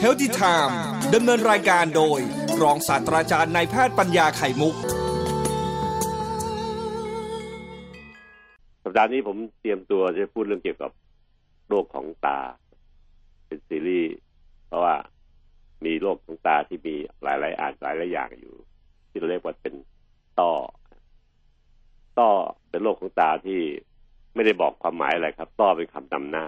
เฮลติไทม์ดำเนินรายการโดย รองศาสตราจารย์นายแพทย์ปัญญาไข่มุก สัปดาห์นี้ผมเตรียมตัวจะพูดเรื่องเกี่ยวกับโรคของตา เป็นซีรีส์เพราะว่ามีโรคของตาที่มีหลาย ๆ อ่านหลายหลายอย่างอยู่ ที่เราเรียกว่าเป็นต้อ ต้อเป็นโรคของตาที่ไม่ได้บอกความหมายอะไรครับ ต้อเป็นคำนำหน้า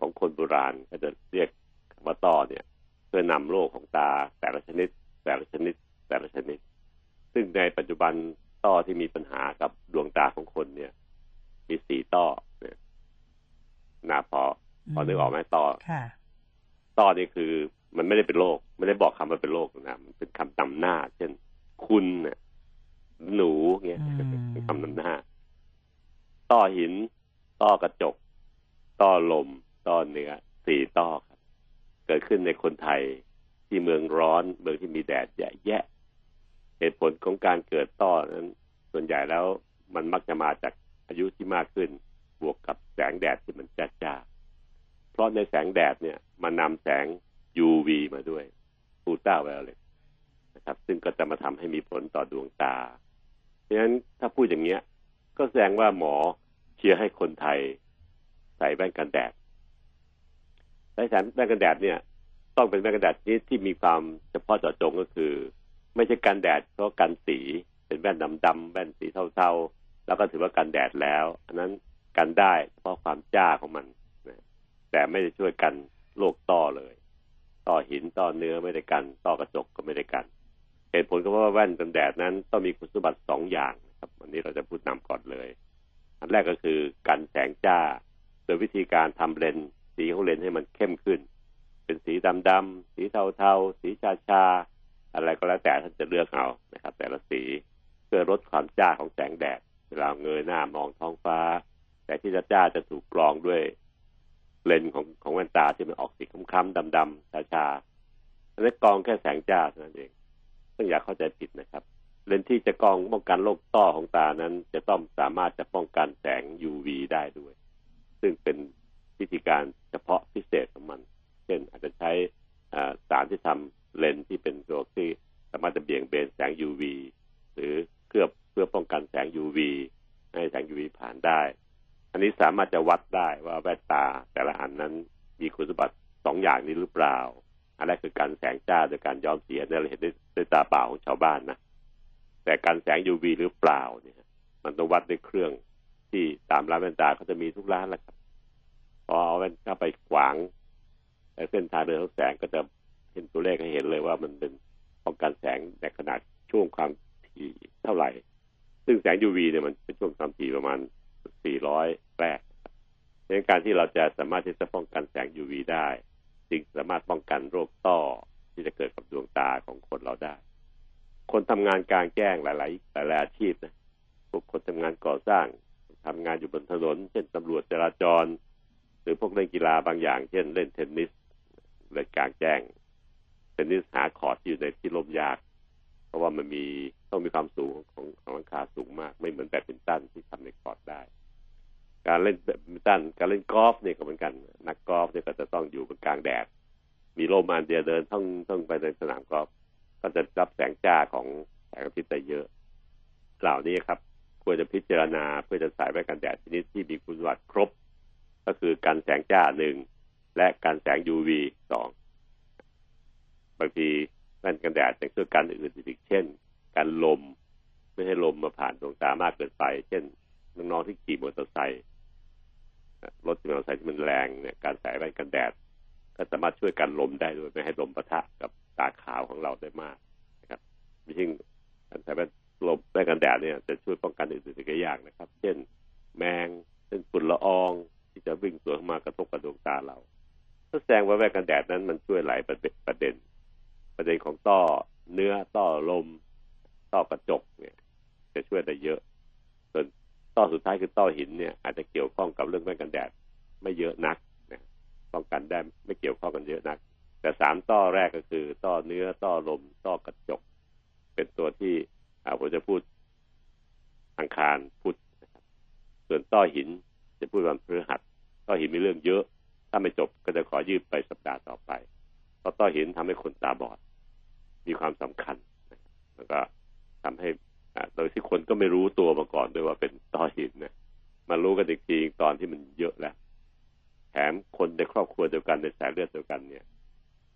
ของคนโบราณก็จะเรียกคำว่าต้อเนี่ย เพื่อนำโรคของตาแต่ละชนิด แต่ละชนิด แต่ละชนิด ซึ่งในปัจจุบันต้อที่มีปัญหากับดวงตาของคนเนี่ย มีสี่ต้อเนี่ยนะพอพอนึกออกไหมต้อค่ะต้อนี่คือมันไม่ได้เป็นโรคไม่ได้บอกคำว่าเป็นโรคนะมันเป็นคำนำหน้า เช่น คุณเนี่ยหนูเงี้ยอืมเป็นคำนำหน้า ต้อหิน ต้อกระจก ต้อลม ต้อเนื้อสี่ต้อครับ เกิดขึ้นในคนไทยที่เมืองร้อน เมืองที่มีแดดแย่แยะเหตุผลของการเกิดต้อนั้น ส่วนใหญ่แล้วมันมักจะมาจากอายุที่มากขึ้น บวกกับแสงแดดที่มันจ้าจ้าๆเพราะในแสงแดดเนี่ยมันนำแสง UV มาด้วยอูต้าไวโอเลตนะครับ ซึ่งก็จะมาทำให้มีผลต่อดวงตาเพราะฉะนั้นถ้าพูดอย่างเงี้ย ก็แสดงว่าหมอเชียร์ให้คนไทยใส่แว่นกันแดด ใส่แว่นกันแดดเนี่ย ต้องเป็นแว่นกันแดดนี้ที่มีความเฉพาะเจาะจงก็คือ ไม่ใช่กันแดดเพราะกันสีเป็นแว่นดำๆแว่นสีเทาๆแล้วก็ถือว่ากันแดดแล้ว อันนั้นกันได้เพราะความจ้าของมันแต่ไม่ได้ช่วยกันโรคต้อเลย ต้อหินต้อเนื้อไม่ได้กัน ต้อกระจกก็ไม่ได้กันเหตุผลก็เพราะว่าแว่นกันแดดนั้นต้องมีคุณสมบัติสองอย่างครับวันนี้เราจะพูดนำก่อนเลย อันแรกก็คือกันแสงจ้า โดยวิธีการทำเลนส์ สีของเลนส์ให้มันเข้มขึ้น เป็นสีดำๆสีเทาๆสีชาๆอะไรก็แล้วแต่ท่านจะเลือกเอานะครับ แต่ละสีเพื่อลดความจ้าของแสงแดดเวลาเงยหน้ามองท้องฟ้า แต่ที่จะจ้าจะถูกกรองด้วยเลนส์ของของแว่นตาที่มันออกสีคล้ำๆดำๆชาๆอันนั้นกรองแค่แสงจ้าเท่านั้นเองต้องอย่าเข้าใจผิดนะครับ เลนส์ที่จะกรองป้องกันโรคต้อของตานั้น จะต้องสามารถจะป้องกันแสง UV ได้ด้วย ซึ่งเป็น วิธีการเฉพาะพิเศษของมัน เช่นอาจจะใช้สารที่ทำเลนส์ที่เป็นตัวที่สามารถจะเบี่ยงเบนแสง UV หรือเคลือบเพื่อป้องกันแสง UV ให้แสง UV ผ่านได้ อันนี้สามารถจะวัดได้ว่าแว่นตาแต่ละอันนั้นมีคุณสมบัติสองอย่างนี้หรือเปล่า อันแรกคือการแสงจ้าโดยการย้อมสีอันนี้เราเห็นได้ด้วยตาเปล่าของชาวบ้านนะ แต่การแสง UV หรือเปล่าเนี่ย มันต้องวัดด้วยเครื่องที่ตามร้านแว่นตาเขาจะมีทุกร้านแหละครับ พอเอาแว่นเข้าไปขวางเส้นทางเดินของแสงก็จะเห็นตัวเลขให้เห็นเลยว่ามันเป็นป้องกันแสงในขนาดช่วงความถี่เท่าไหร่ ซึ่งแสง UV เนี่ยมันเป็นช่วงความถี่ประมาณ 400 แรกดังนั้นการที่เราจะสามารถที่จะป้องกันแสง UV ได้ จึงสามารถป้องกันโรคต้อที่จะเกิดกับดวงตาของคนเราได้ คนทำงานกลางแจ้งหลาย ๆ หลาย ๆ อาชีพนะพวกคนทำงานก่อสร้างทำงานอยู่บนถนน เช่นตำรวจจราจร รือพวกเล่นกีฬาบางอย่าง เช่นเล่นเทนนิสเล่นกลางแจ้งเทนนิสหาคอร์ดที่อยู่ในที่ลมยาก เพราะว่ามันมีต้องมีความสูงของของหลังคาสูงมาก ไม่เหมือนแบดมินตันที่ทำในคอร์ตได้ การเล่นแบดมินตันการเล่นกอล์ฟเนี่ยก็เหมือนกัน นักกอล์ฟเนี่ยก็จะต้องอยู่บนกลางแดด มีลมอันเดียวเดินท่องท่องไปในสนามกอล์ฟก็จะรับแสงจ้าของแสงอาทิตย์ได้เยอะ เหล่านี้ครับควรจะพิจารณาเพื่อจะใส่แว่นกันแดดชนิดที่มีคุณสมบัติครบ ก็คือกันแสงจ้าหนึ่งและกันแสง UV สองบางทีแว่นกันแดดยังช่วยกันอื่นอีกเช่นกันลม ไม่ให้ลมมาผ่านดวงตามากเกินไป เช่นน้องๆที่ขี่มอเตอร์ไซค์รถมอเตอร์ไซค์ที่มันแรงเนี่ยการใส่แว่นกันแดด ก็สามารถช่วยกันลมได้ด้วยไม่ให้ลมปะทะกับตาขาวของเราได้มากนะครับยิ่งการใส่แว่นลมแว่นกันแดดเนี่ยจะช่วยป้องกันอื่นๆอีกหลายอย่างนะครับ เช่น แมงเช่นฝุ่นละออง ที่จะวิ่งสวนมากระทบกับดวงตาเราก็แสดงว่าแว่นกันแดดนั้นมันช่วยหลายประเด็นประเด็น ประเด็นของต้อเนื้อต้อลมต้อกระจกเนี่ย จะช่วยได้เยอะ ส่วนต้อสุดท้ายคือต้อหินเนี่ย อาจจะเกี่ยวข้องกับเรื่องแว่นกันแดด ไม่เยอะนักนะป้องกันได้ไม่เกี่ยวข้องกันเยอะนัก แต่สามต้อแรกก็คือ ต้อเนื้อต้อลมต้อกระจก เป็นตัวที่ผมจะพูดอังคารพุธส่วนต้อหิน จะพูดวันพฤหัสต้อหินมีเรื่องเยอะ ถ้าไม่จบก็จะขอยืดไปสัปดาห์ต่อไป เพราะต้อหินทำให้คนตาบอด มีความสำคัญแล้วก็ทำให้โดยที่คนก็ไม่รู้ตัวมาก่อนด้วยว่าเป็นต้อหินนะมารู้กันอีกทีตอนที่มันเยอะแล้วแถมคนในครอบครัวเดียวกันในสายเลือดเดียวกันเนี่ย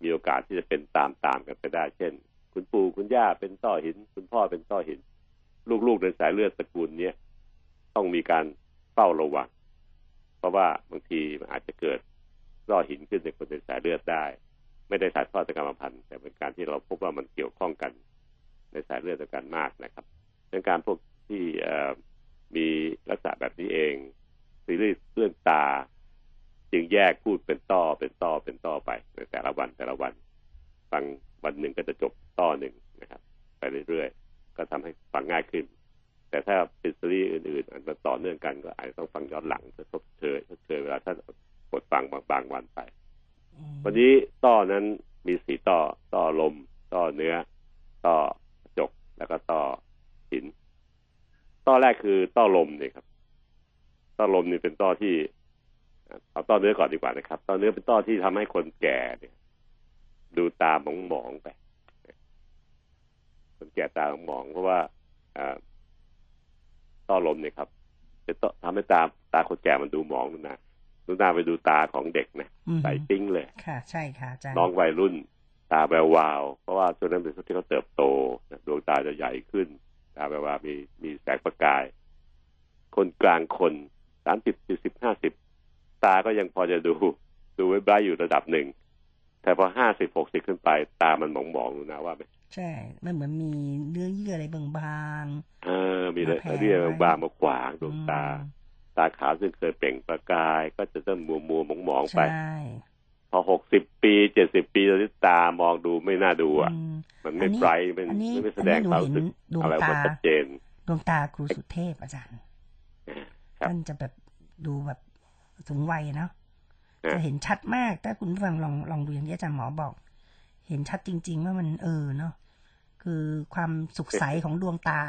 มีโอกาสที่จะเป็นตามตามกันไปได้ เช่น คุณปู่คุณย่าเป็นต้อหิน คุณพ่อเป็นต้อหิน ลูกๆในสายเลือดตระกูลเนี้ยต้องมีการเฝ้าระวัง เพราะว่าบางทีมันอาจจะเกิดร่อหินขึ้นในคนในสายเลือดได้ ไม่ได้ถ่ายทอดจากกรรมพันธุ์แต่เป็นการที่เราพบว่ามันเกี่ยวข้องกันในสายเลือดเดียวกันมากนะครับดังการพวกที่มีลักษณะแบบนี้เอง ซีรีส์เรื่องตา จึงแยกพูดเป็นต่อเป็นต่อเป็นต่อไปในแต่ละวันแต่ละวัน ฟังวันหนึ่งก็จะจบต่อหนึ่งนะครับ ไปเรื่อยๆ ก็ทำให้ฟังง่ายขึ้น แต่ถ้าเป็นซีรีส์อื่นๆอันมาต่อเนื่องกันก็อาจจะต้องฟังย้อนหลังจะทบเชยทบเชยเวลาท่านกดฟังบางบางวันไป วันนี้ต่อนั้นมีสีต่อต่อลม ต่อเนื้อ ต่อจกแล้วก็ต่อหิน ต่อแรกคือต่อลมนี่ครับ ต่อลมนี่เป็นต่อที่เอาต่อเนื้อก่อนดีกว่านะครับต่อเนื้อเป็นต่อที่ทำให้คนแก่เนี่ย ดูตาหมองหมองไป คนแก่ตาหมองเพราะว่า ต่อลมเนี่ยครับ จะทำให้ตาตาคนแก่มันดูหมองนะดูหน้าไปดูตาของเด็กนะใส่ปิ้งเลยค่ะ ใช่ค่ะอาจารย์น้องวัยรุ่น ตาแวววาว เพราะว่าช่วงนั้นเป็นช่วงที่เขาเติบโตดวงตาจะใหญ่ขึ้น ตาแวววาวมีมีแสงประกาย คนกลางคนสามสิบสี่สิบห้าสิบตาก็ยังพอจะดูดูไว้บ้าอยู่ระดับหนึ่งแต่พอห้าสิบหกสิบขึ้นไป ตามันหมองมองนะว่าไหม ใช่ มันเหมือนมีเนื้อเยื่ออะไรบางๆเออ มีเนื้อเยื่อบางๆมาขวางดวงตา ตาขาวซึ่งเคยเปล่งประกาย ก็จะเริ่มมัวมัวมองมองไปพอหกสิบปีเจ็ดสิบปีตอนนี้ตามองดูไม่น่าดูอะ มันไม่ไบรท์มันไม่แสดงความรู้สึกอะไรว่าชัดเจนดวงตาครูสุเทพอาจารย์ท่านจะแบบดูแบบสูงวัยเนาะจะเห็นชัดมาก ถ้าคุณฟังลองลองดูอย่างที่อาจารย์หมอบอก เห็นชัดจริง ๆ ว่ามันเออเนาะ คือความสุขใสของดวงตา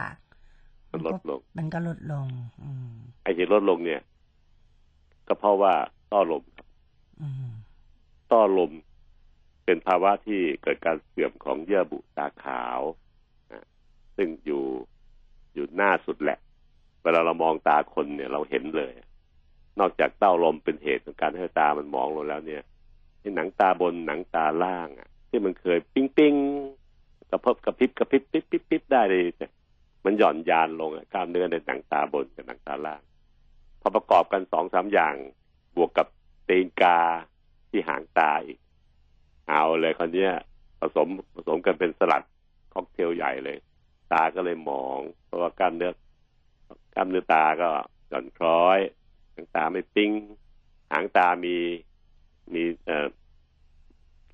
มันลดลง มันก็ลดลง อืไอ้ที่ลดลงเนี่ย ก็เพราะว่าต้อลมครับต้อลมเป็นภาวะที่เกิดการเสื่อมของเยื่อบุตาขาวซึ่งอยู่อยู่หน้าสุดแหละ เวลาเรามองตาคนเนี่ยเราเห็นเลย นอกจากเต้าลมเป็นเหตุของการให้ตามันมองลงแล้วเนี่ยที่หนังตาบนหนังตาล่างอะ ที่มันเคยปิ้งปิ้งก ระพบกระพริบกระพริบปิ๊บปิ๊บปิ๊บได้เลยมันหย่อนยานลงกล้ามเนื้อในหนังตาบนกับหนังตาล่างพอประกอบกันสองสามอย่างบวกกับตีนกาที่หางตาอีก เอาเลยคนนี้ผสมผสมกันเป็นสลัดค็อกเทลใหญ่เลย ตาก็เลยมอง เพราะว่ากล้ามเนื้อกล้ามเนื้อตาก็หย่อนคล้อยหางตาไม่ปิ้งหางตามีมีเอ่อ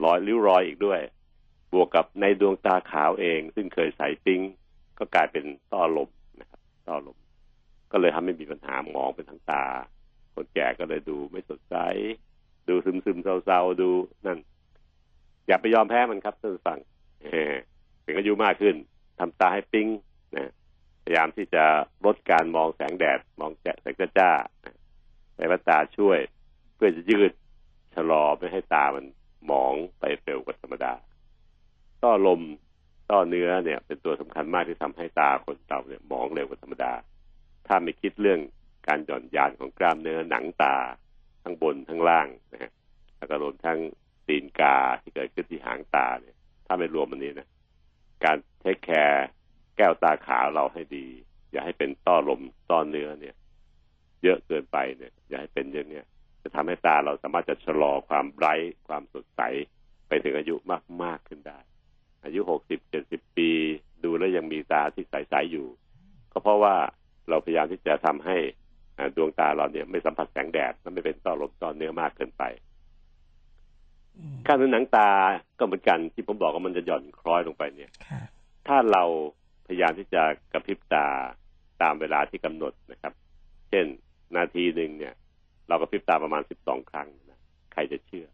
รอยริ้วรอยอีกด้วย บวกกับในดวงตาขาวเอง ซึ่งเคยใส่ปิ้ง ก็กลายเป็นต้อลมนะครับต้อลม ก็เลยทำให้มีปัญหามองเป็นทั้งตา คนแก่ก็เลยดูไม่สดใส ดูซึมซึมเศร้าๆดูนั่น อย่าไปยอมแพ้มันครับท่านฟังเป็นอายุมากขึ้นทำตาให้ปิ้งนะพยายามที่จะลดการมองแสงแดด มองแสงจ้าใส่แว่นตาช่วย เพื่อจะยืดชะลอไม่ให้ตามันมองไปเร็วกว่าธรรมดา ต้อลมต้อเนื้อเนี่ย เป็นตัวสำคัญมากที่ทำให้ตาคนเราเนี่ยมองเร็วกว่าธรรมดา ถ้าไม่คิดเรื่องการหย่อนยานของกล้ามเนื้อหนังตาทั้งบนทั้งล่างนะฮะแล้วก็รวมทั้งตีนกาที่เกิดขึ้นที่หางตาเนี่ย ถ้าไม่รวมมันนี้นะการเทคแคร์แก้วตาขาวเราให้ดี อย่าให้เป็นต้อลมต้อเนื้อเนี่ย เยอะเกินไปเนี่ย อย่าให้เป็นอย่างเนี้ยจะทำให้ตาเราสามารถจะชะลอความไร้ความสดใสไปถึงอายุมากมากขึ้นได้ อายุหกสิบเจ็ดสิบปี ดูแล้วยังมีตาที่ใสๆอยู่ ก็เพราะว่าเราพยายามที่จะทำให้ดวงตาเราเนี่ยไม่สัมผัสแสงแดดมันไม่เป็นต้อลมต้อเนื้อมากเกินไปข้างหนังตาก็เหมือนกันที่ผมบอกว่ามันจะหย่อนคล้อยลงไปเนี่ยถ้าเราพยายามที่จะกระพริบตาตามเวลาที่กำหนดนะครับ เช่นนาทีหนึ่งเนี่ย เรากระพริบตาประมาณสิบสองครั้งนะใครจะเชื่อ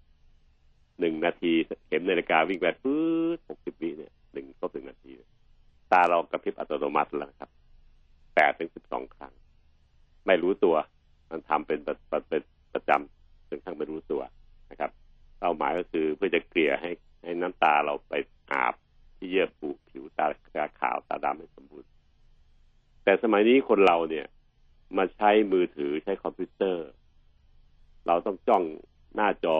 หนึ่งนาทีเข็มนาฬิกาวิ่งไปปื๊ดหกสิบวิเนี่ยหนึ่งครบหนึ่งนาที ตาเรากระพริบอัตโนมัติแล้วครับแปดถึงสิบสองครั้ง ไม่รู้ตัว มันทำเป็นเป็นประจำจนทั้งไม่รู้ตัวนะครับเป้าหมายก็คือเพื่อจะเกลี่ยให้ให้น้ำตาเราไปอาบที่เยื่อบุผิวตาตาขาวตาดำให้สมบูรณ์ แต่สมัยนี้คนเราเนี่ย มาใช้มือถือใช้คอมพิวเตอร์ เราต้องจ้องหน้าจอ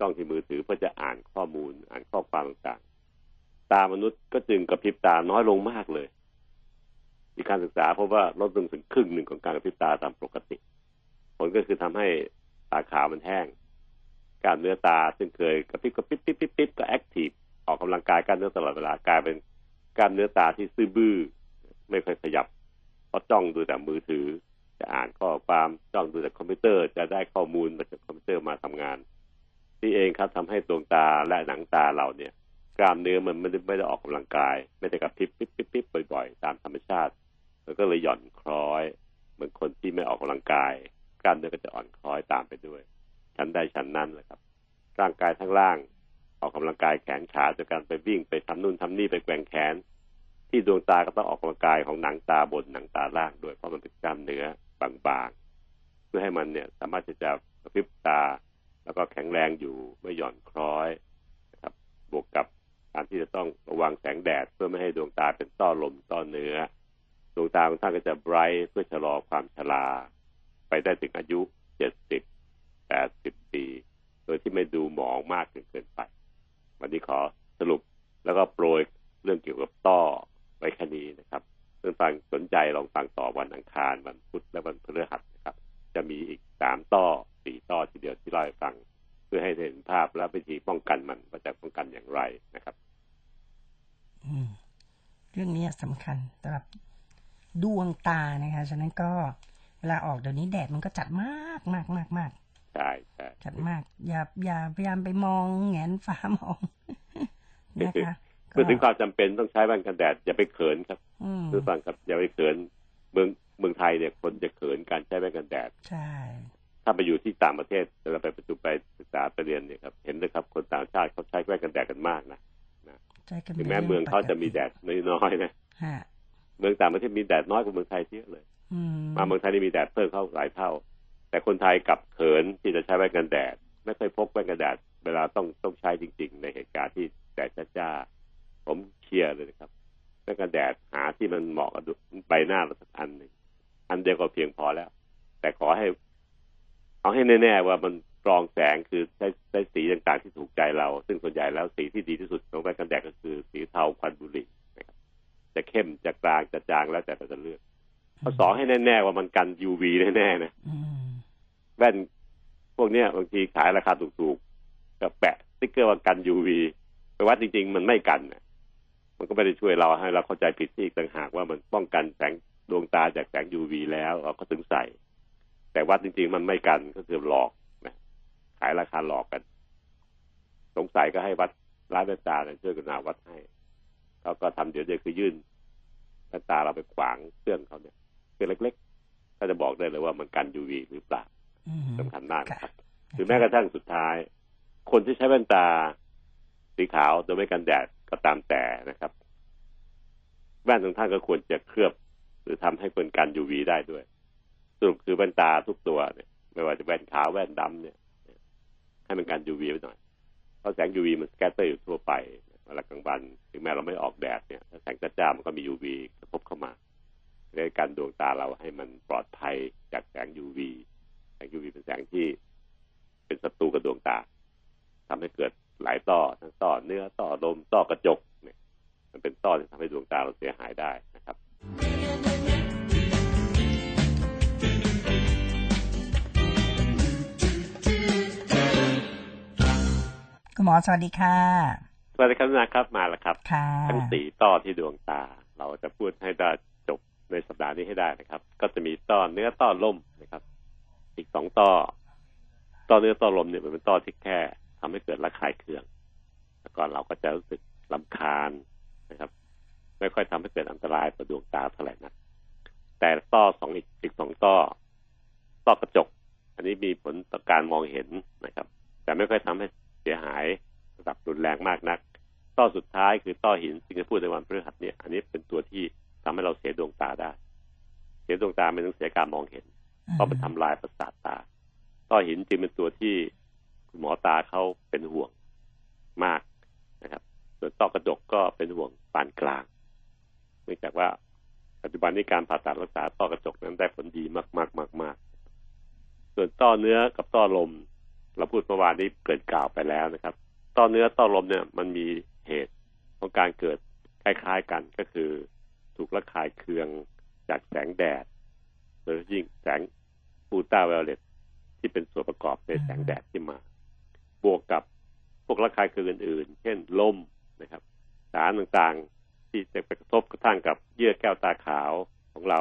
จ้องที่มือถือเพื่อจะอ่านข้อมูล อ่านข้อความต่างๆ ตามนุษย์ก็จึงกระพริบตาน้อยลงมากเลย มีการศึกษาพบว่าลดลงถึงครึ่งหนึ่งของการกระพริบตาตามปกติ ผลก็คือทำให้ตาขาวมันแห้งกล้ามเนื้อตาซึ่งเคยกระพริบกระพริบปิ๊บปิ๊บปิ๊บก็แอคทีฟออกกำลังกายกล้ามเนื้อตลอดเวลากลายเป็นกล้ามเนื้อตาที่ซื่อบื้อ ไม่ค่อยขยับเพราะจ้องดูแต่มือถือ จะอ่านข้อความจ้องดูแต่คอมพิวเตอร์จะได้ข้อมูลมาจากคอมพิวเตอร์มาทำงาน ที่เองครับทำให้ดวงตาและหนังตาเราเนี่ย กล้ามเนื้อมันไม่ได้ไม่ได้ออกกำลังกาย ไม่ได้กระพริบปิ๊บปิ๊บปิ๊บบ่อยๆ ตามธรรมชาติ มันก็เลยหย่อนคล้อย เหมือนคนที่ไม่ออกกำลังกาย กล้ามเนื้อก็จะอ่อนคล้อยตามไปด้วย ชั้นใดชั้นนั้นแหละครับ ร่างกายทั้งล่าง ออกกำลังกายแขนขาโดยการไปวิ่งไปทำนู่นทำนี่ไปแกว่งแขน ที่ดวงตาก็ต้องออกกำลังกายของหนังตาบนหนังตาล่างด้วยเพราะมันเป็นกล้ามเนื้อบางๆเพื่อให้มันเนี่ย สามารถจะจะกระพริบตา แล้วก็แข็งแรงอยู่ไม่หย่อนคล้อยนะครับ บวกกับการที่จะต้องระวังแสงแดดเพื่อไม่ให้ดวงตาเป็นต้อลมต้อเนื้อ ดวงตาของท่านก็จะไบรท์เพื่อชะลอความชราไปได้ถึงอายุเจ็ดสิบแปดสิบปี โดยที่ไม่ดูหมองมากจนเกินไป วันนี้ขอสรุปแล้วก็โปรยเรื่องเกี่ยวกับต้อไว้แค่นี้นะครับเพื่อนฟังสนใจลองฟังต่อวันอังคารวันพุธและวันพฤหัสนะครับ จะมีอีกสามต้อ สี่ต้อทีเดียวที่เล่าให้ฟัง เพื่อให้เห็นภาพและวิธีป้องกันมันว่าจะป้องกันอย่างไรนะครับ อืม เรื่องนี้สำคัญสำหรับดวงตานะคะฉะนั้นก็เวลาออกเดี๋ยวนี้แดดมันก็จัดมากมากมากมากใช่ใช่จัดมากอย่าอย่าพยายามไปมองแงนฟ้ามองนะคะเมื่อถึงความจำเป็นต้องใช้แว่นกันแดดอย่าไปเขินครับอืมเพื่อฟังครับอย่าไปเขินเมืองเมืองไทยเนี่ยคนจะเขินการใช้แว่นกันแดด ใช่ ถ้าไปอยู่ที่ต่างประเทศเราไปประชุมไปศึกษาไปเรียนเนี่ยครับ เห็นเลยครับ คนต่างชาติเขาใช้แว่นกันแดดกันมากนะใช่กันถึงแม้เมืองเขาจะมีแดดน้อยๆนะฮะเมืองต่างประเทศมีแดดน้อยกว่าเมืองไทยเยอะเลยอืมมาเมืองไทยนี่มีแดดเพิ่มเข้าหลายเท่า แต่คนไทยกลับเขินที่จะใช้แว่นกันแดด ไม่เคยพกแว่นกันแดด เวลาต้องต้องใช้จริง ๆ ในเหตุการณ์ที่แดดจ้าๆผมเชียร์เลยนะครับแว่นกันแดดหาที่มันเหมาะกับใบหน้าเราสักอันหนึ่งอันเดียวก็เพียงพอแล้ว แต่ขอให้ เอาให้แน่ๆว่ามันกรองแสงคือใช้ใช้สีต่างๆที่ถูกใจเรา ซึ่งส่วนใหญ่แล้วสีที่ดีที่สุดของแว่นกันแดดก็คือสีเทาควันบุหรี่นะครับจะเข้มจะกลางจะจางแล้วแต่เราจะเลือกข้อสองให้แน่ๆว่ามันกัน UV แน่ๆนะอืมแว่นพวกเนี้ยบางทีขายราคาถูกๆกับแปะสติ๊กเกอร์ว่ากัน UV ไปวัดจริง ๆ มันไม่กันนะมันก็ไม่ได้ช่วยเราให้เราเข้าใจผิดที่อีกต่างหากว่ามันป้องกันแสงดวงตาจากแสง UV แล้วเราก็ถึงใส่ แต่วัดจริง ๆ มันไม่กันก็คือหลอกนะขายราคาหลอกกัน สงสัยก็ให้วัดร้านแว่นตาเนี่ยช่วยกันนาวัดให้เขาก็ทำเดี๋ยวเดียวคือยื่นแว่นตาเราไปขวางเครื่องเขาเนี่ยเครื่องเล็กๆก็จะบอกได้เลยว่ามันกัน UV หรือเปล่าอืมสำคัญมากนะครับหรือแม้กระทั่งสุดท้าย คนที่ใช้แว่นตาสีขาวโดยไม่กันแดดก็ตามแต่นะครับ แว่นของท่านก็ควรจะเคลือบ หรือทำให้เป็นกัน UV ได้ด้วย สรุปคือแว่นตาทุกตัวเนี่ย ไม่ว่าจะแว่นขาวแว่นดำเนี่ย ให้มันกัน UV ไว้หน่อยเพราะแสง UV มันสแกตเตอร์อยู่ทั่วไปเวลากลางวันถึงแม้เราไม่ออกแดดเนี่ยถ้าแสงจ้าๆมันก็มี UV กระทบเข้ามาในการดวงตาเราให้มันปลอดภัยจากแสง UV แสง UV เป็นแสงที่เป็นศัตรูกับดวงตาทำให้เกิดหลายต้อทั้งต้อเนื้อต้อลมต้อกระจกเนี่ย มันเป็นต้อที่ทำให้ดวงตาเราเสียหายได้นะครับ คุณหมอสวัสดีค่ะสวัสดีครับนะครับมาแล้วครับค่ะทั้งสีต้อที่ดวงตา เราจะพูดให้ได้จบในสัปดาห์นี้ให้ได้นะครับ ก็จะมีต้อเนื้อต้อลมนะครับ อีกสองต้อต้อเนื้อต้อลมเนี่ยมันเป็นต้อที่แค่ทำให้เกิดระคายเคืองแต่ก่อนเราก็จะรู้สึกลำคาญนะครับ ไม่ค่อยทำให้เกิดอันตรายต่อดวงตาเท่าไหร่นักแต่ต้อสองอีกอีกสองต้อต้อกระจก อันนี้มีผลต่อการมองเห็นนะครับ แต่ไม่ค่อยทำให้เสียหายระดับรุนแรงมากนัก ต้อสุดท้ายคือต้อหินซึ่งจะพูดในวันพฤหัสเนี่ย อันนี้เป็นตัวที่ทำให้เราเสียดวงตาได้ เสียดวงตาไม่ต้องเสียการมองเห็น เพราะมันทำลายประสาทตา ต้อหินจึงเป็นตัวที่คุณหมอตาเขาเป็นห่วงมากนะครับ ส่วนต้อกระจกก็เป็นห่วงปานกลาง เนื่องจากว่าปัจจุบันนี้การผ่าตัดรักษาต้อกระจกนั้นได้ผลดีมากมากมากมากส่วนต้อเนื้อกับต้อลม เราพูดเมื่อวานนี้เกิดกล่าวไปแล้วนะครับ ต้อเนื้อต้อลมเนี่ยมันมีเหตุของการเกิดคล้ายๆกันก็คือ ถูกระคายเคืองจากแสงแดดโดยยิ่งแสงอูตราไวโอเลตที่เป็นส่วนประกอบในแสงแดดที่มา บวกกับพวกระคายเคืองอื่นๆ เช่นลมนะครับ สารต่างๆที่จะไปกระทบกระทั่งกับเยื่อแก้วตาขาวของเรา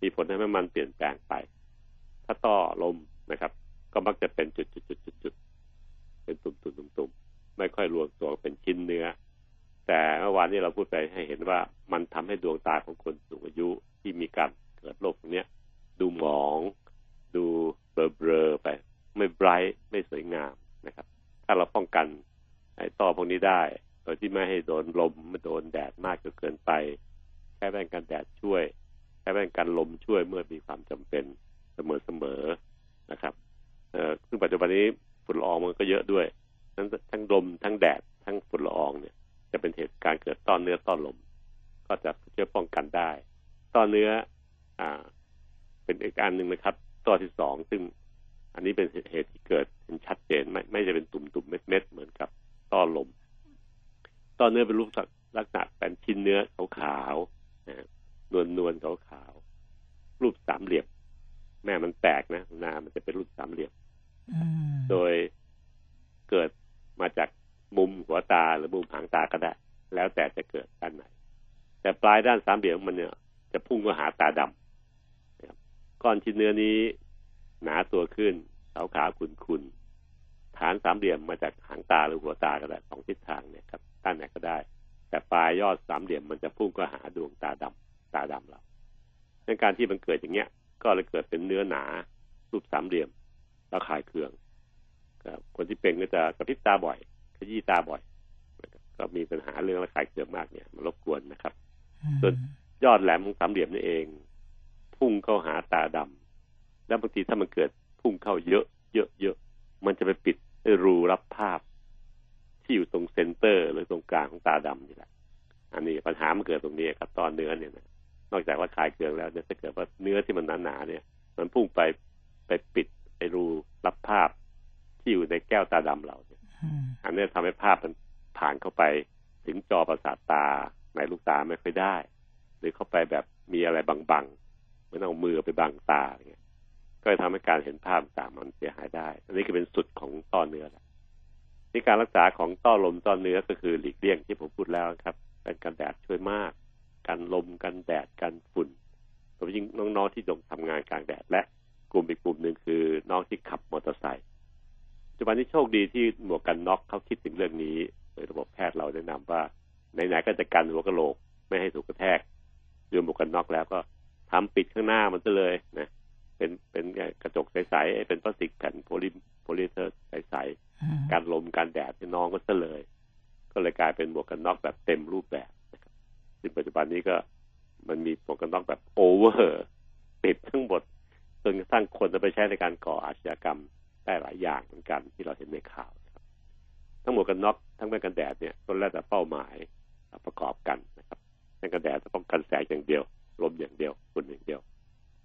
มีผลให้มันเปลี่ยนแปลงไป ถ้าต้อลมนะครับ ก็มักจะเป็นจุดๆๆๆเป็นตุ่มๆๆไม่ค่อยรวมตัวเป็นชิ้นเนื้อ แต่เมื่อวานนี้เราพูดไปให้เห็นว่ามันทำให้ดวงตาของคนสูงอายุที่มีการเกิดโรคเนี้ยดูหมอง ดูเบลอๆไป ไม่ไบรท์ไม่สวยงามนะครับ ถ้าเราป้องกันไอ้ต้อพวกนี้ได้โดยที่ไม่ให้โดนลมไม่โดนแดดมากจนเกินไปใช้แว่นกันแดดช่วยใช้แว่นกันลมช่วยเมื่อมีความจำเป็นเสมอๆนะครับ เอ่อซึ่งปัจจุบันนี้ฝุ่นละอองมันก็เยอะด้วยทั้งทั้งลมทั้งแดดทั้งฝุ่นละอองเนี่ย จะเป็นเหตุการณ์เกิดต้อเนื้อต้อลม ก็จะช่วยป้องกันได้ ต้อเนื้อ อ่า เป็นอีกอันหนึ่งนะครับต้อที่สองซึ่งอันนี้เป็นเหตุที่เกิดเป็นชัดเจนไม่ไม่จะเป็นตุ่มตุ่มเม็ดเม็ดเหมือนกับต้อลมต้อเนื้อเป็นรูปลักษณะเป็นชิ้นเนื้อขาวๆนะนวลนวลๆขาวๆรูปสามเหลี่ยมแม่มันแตกนะนามันจะเป็นรูปสามเหลี่ยม โดยเกิดมาจากมุมหัวตาหรือมุมหางตาก็ได้ แล้วแต่จะเกิดด้านไหน แต่ปลายด้านสามเหลี่ยมมันเนี่ย จะพุ่งมาหาตาดำนะครับก้อนชิ้นเนื้อนี้ หนาตัวขึ้นขาวขาวขุนขุนๆฐานสามเหลี่ยมมาจากหางตาหรือหัวตาก็ได้สองทิศทางเนี่ยครับด้านไหนก็ได้ แต่ปลายยอดสามเหลี่ยมมันจะพุ่งก็หาดวงตาดำตาดำเราในการที่มันเกิดอย่างเงี้ย ก็เลยเกิดเป็นเนื้อหนารูปสามเหลี่ยม ระคายเคืองครับคนที่เป็นก็จะกระพริบตาบ่อย ขยี้ตาบ่อย ก็มีปัญหาเรื่องระคายเคืองมากเนี่ยมันรบกวนนะครับ ส่วนยอดแหลมของสามเหลี่ยมนี่เอง พุ่งเข้าหาตาดำแล้วบางทีถ้ามันเกิดพุ่งเข้าเยอะ เยอะเยอะมันจะไปปิดไอ้รูรับภาพ ที่อยู่ตรง center หรือตรงกลางของตาดำนี่แหละ อันนี้ปัญหามันเกิดตรงนี้ครับต้อเนื้อเนี่ยนะนอกจากระคายเคืองแล้วเนี่ยถ้าเกิดว่าเนื้อที่มันหนาๆเนี่ย มันพุ่งไปไปปิดไอ้ รูรับภาพที่อยู่ในแก้วตาดำเราเนี่ยอืมอันนี้ทำให้ภาพมันผ่านเข้าไปถึงจอประสาทตาในลูกตาไม่ค่อยได้ หรือเข้าไปแบบมีอะไรบังๆไม่ต้องเอามือไปบังตาอย่างเงี้ยก็จะทำให้การเห็นภาพต่างมันเสียหายได้ อันนี้ก็เป็นสุดของต้อเนื้อแหละนี่การรักษาของต้อลมต้อเนื้อก็คือหลีกเลี่ยงที่ผมพูดแล้วครับเป็นกันแดดช่วยมาก กันลมกันแดดกันฝุ่นโดยเฉพาะยิ่งน้องๆที่ลงทำงานกลางแดดและ กลุ่มอีกกลุ่มหนึ่งคือน้องที่ขับมอเตอร์ไซค์ปัจจุบันนี้โชคดีที่หมวกกันน็อกเขาคิดถึงเรื่องนี้โดยระบบแพทย์เราแนะนำว่าไหนๆก็จะกันหัวกะโหลกไม่ให้ถูกกระแทกด้วยหมวกกันน็อกแล้วก็ทำปิดข้างหน้ามันซะเลยนะเป็นเป็นกระจกใสๆเป็นพลาสติกแผ่นโพลีโพลีเทอร์ใสอืมๆกันลมกันแดดให้น้องก็ซะเลย ก็เลยกลายเป็นหมวกกันน็อกแบบเต็มรูปแบบนะครับซึ่งปัจจุบันนี้ก็มันมีหมวกกันน็อกแบบโอเวอร์ปิดทั้งหมด จนกระทั่งคนจะไปใช้ในการก่ออาชญากรรมได้หลายอย่างเหมือนกันที่เราเห็นในข่าวทั้งหมวกกันน็อกทั้งแว่นกันแดดเนี่ยต้นแรกแต่เป้าหมายประกอบกันนะครับแว่นกันแดดจะป้องกันแสงอย่างเดียวลมอย่างเดียวฝุ่นอย่างเดียว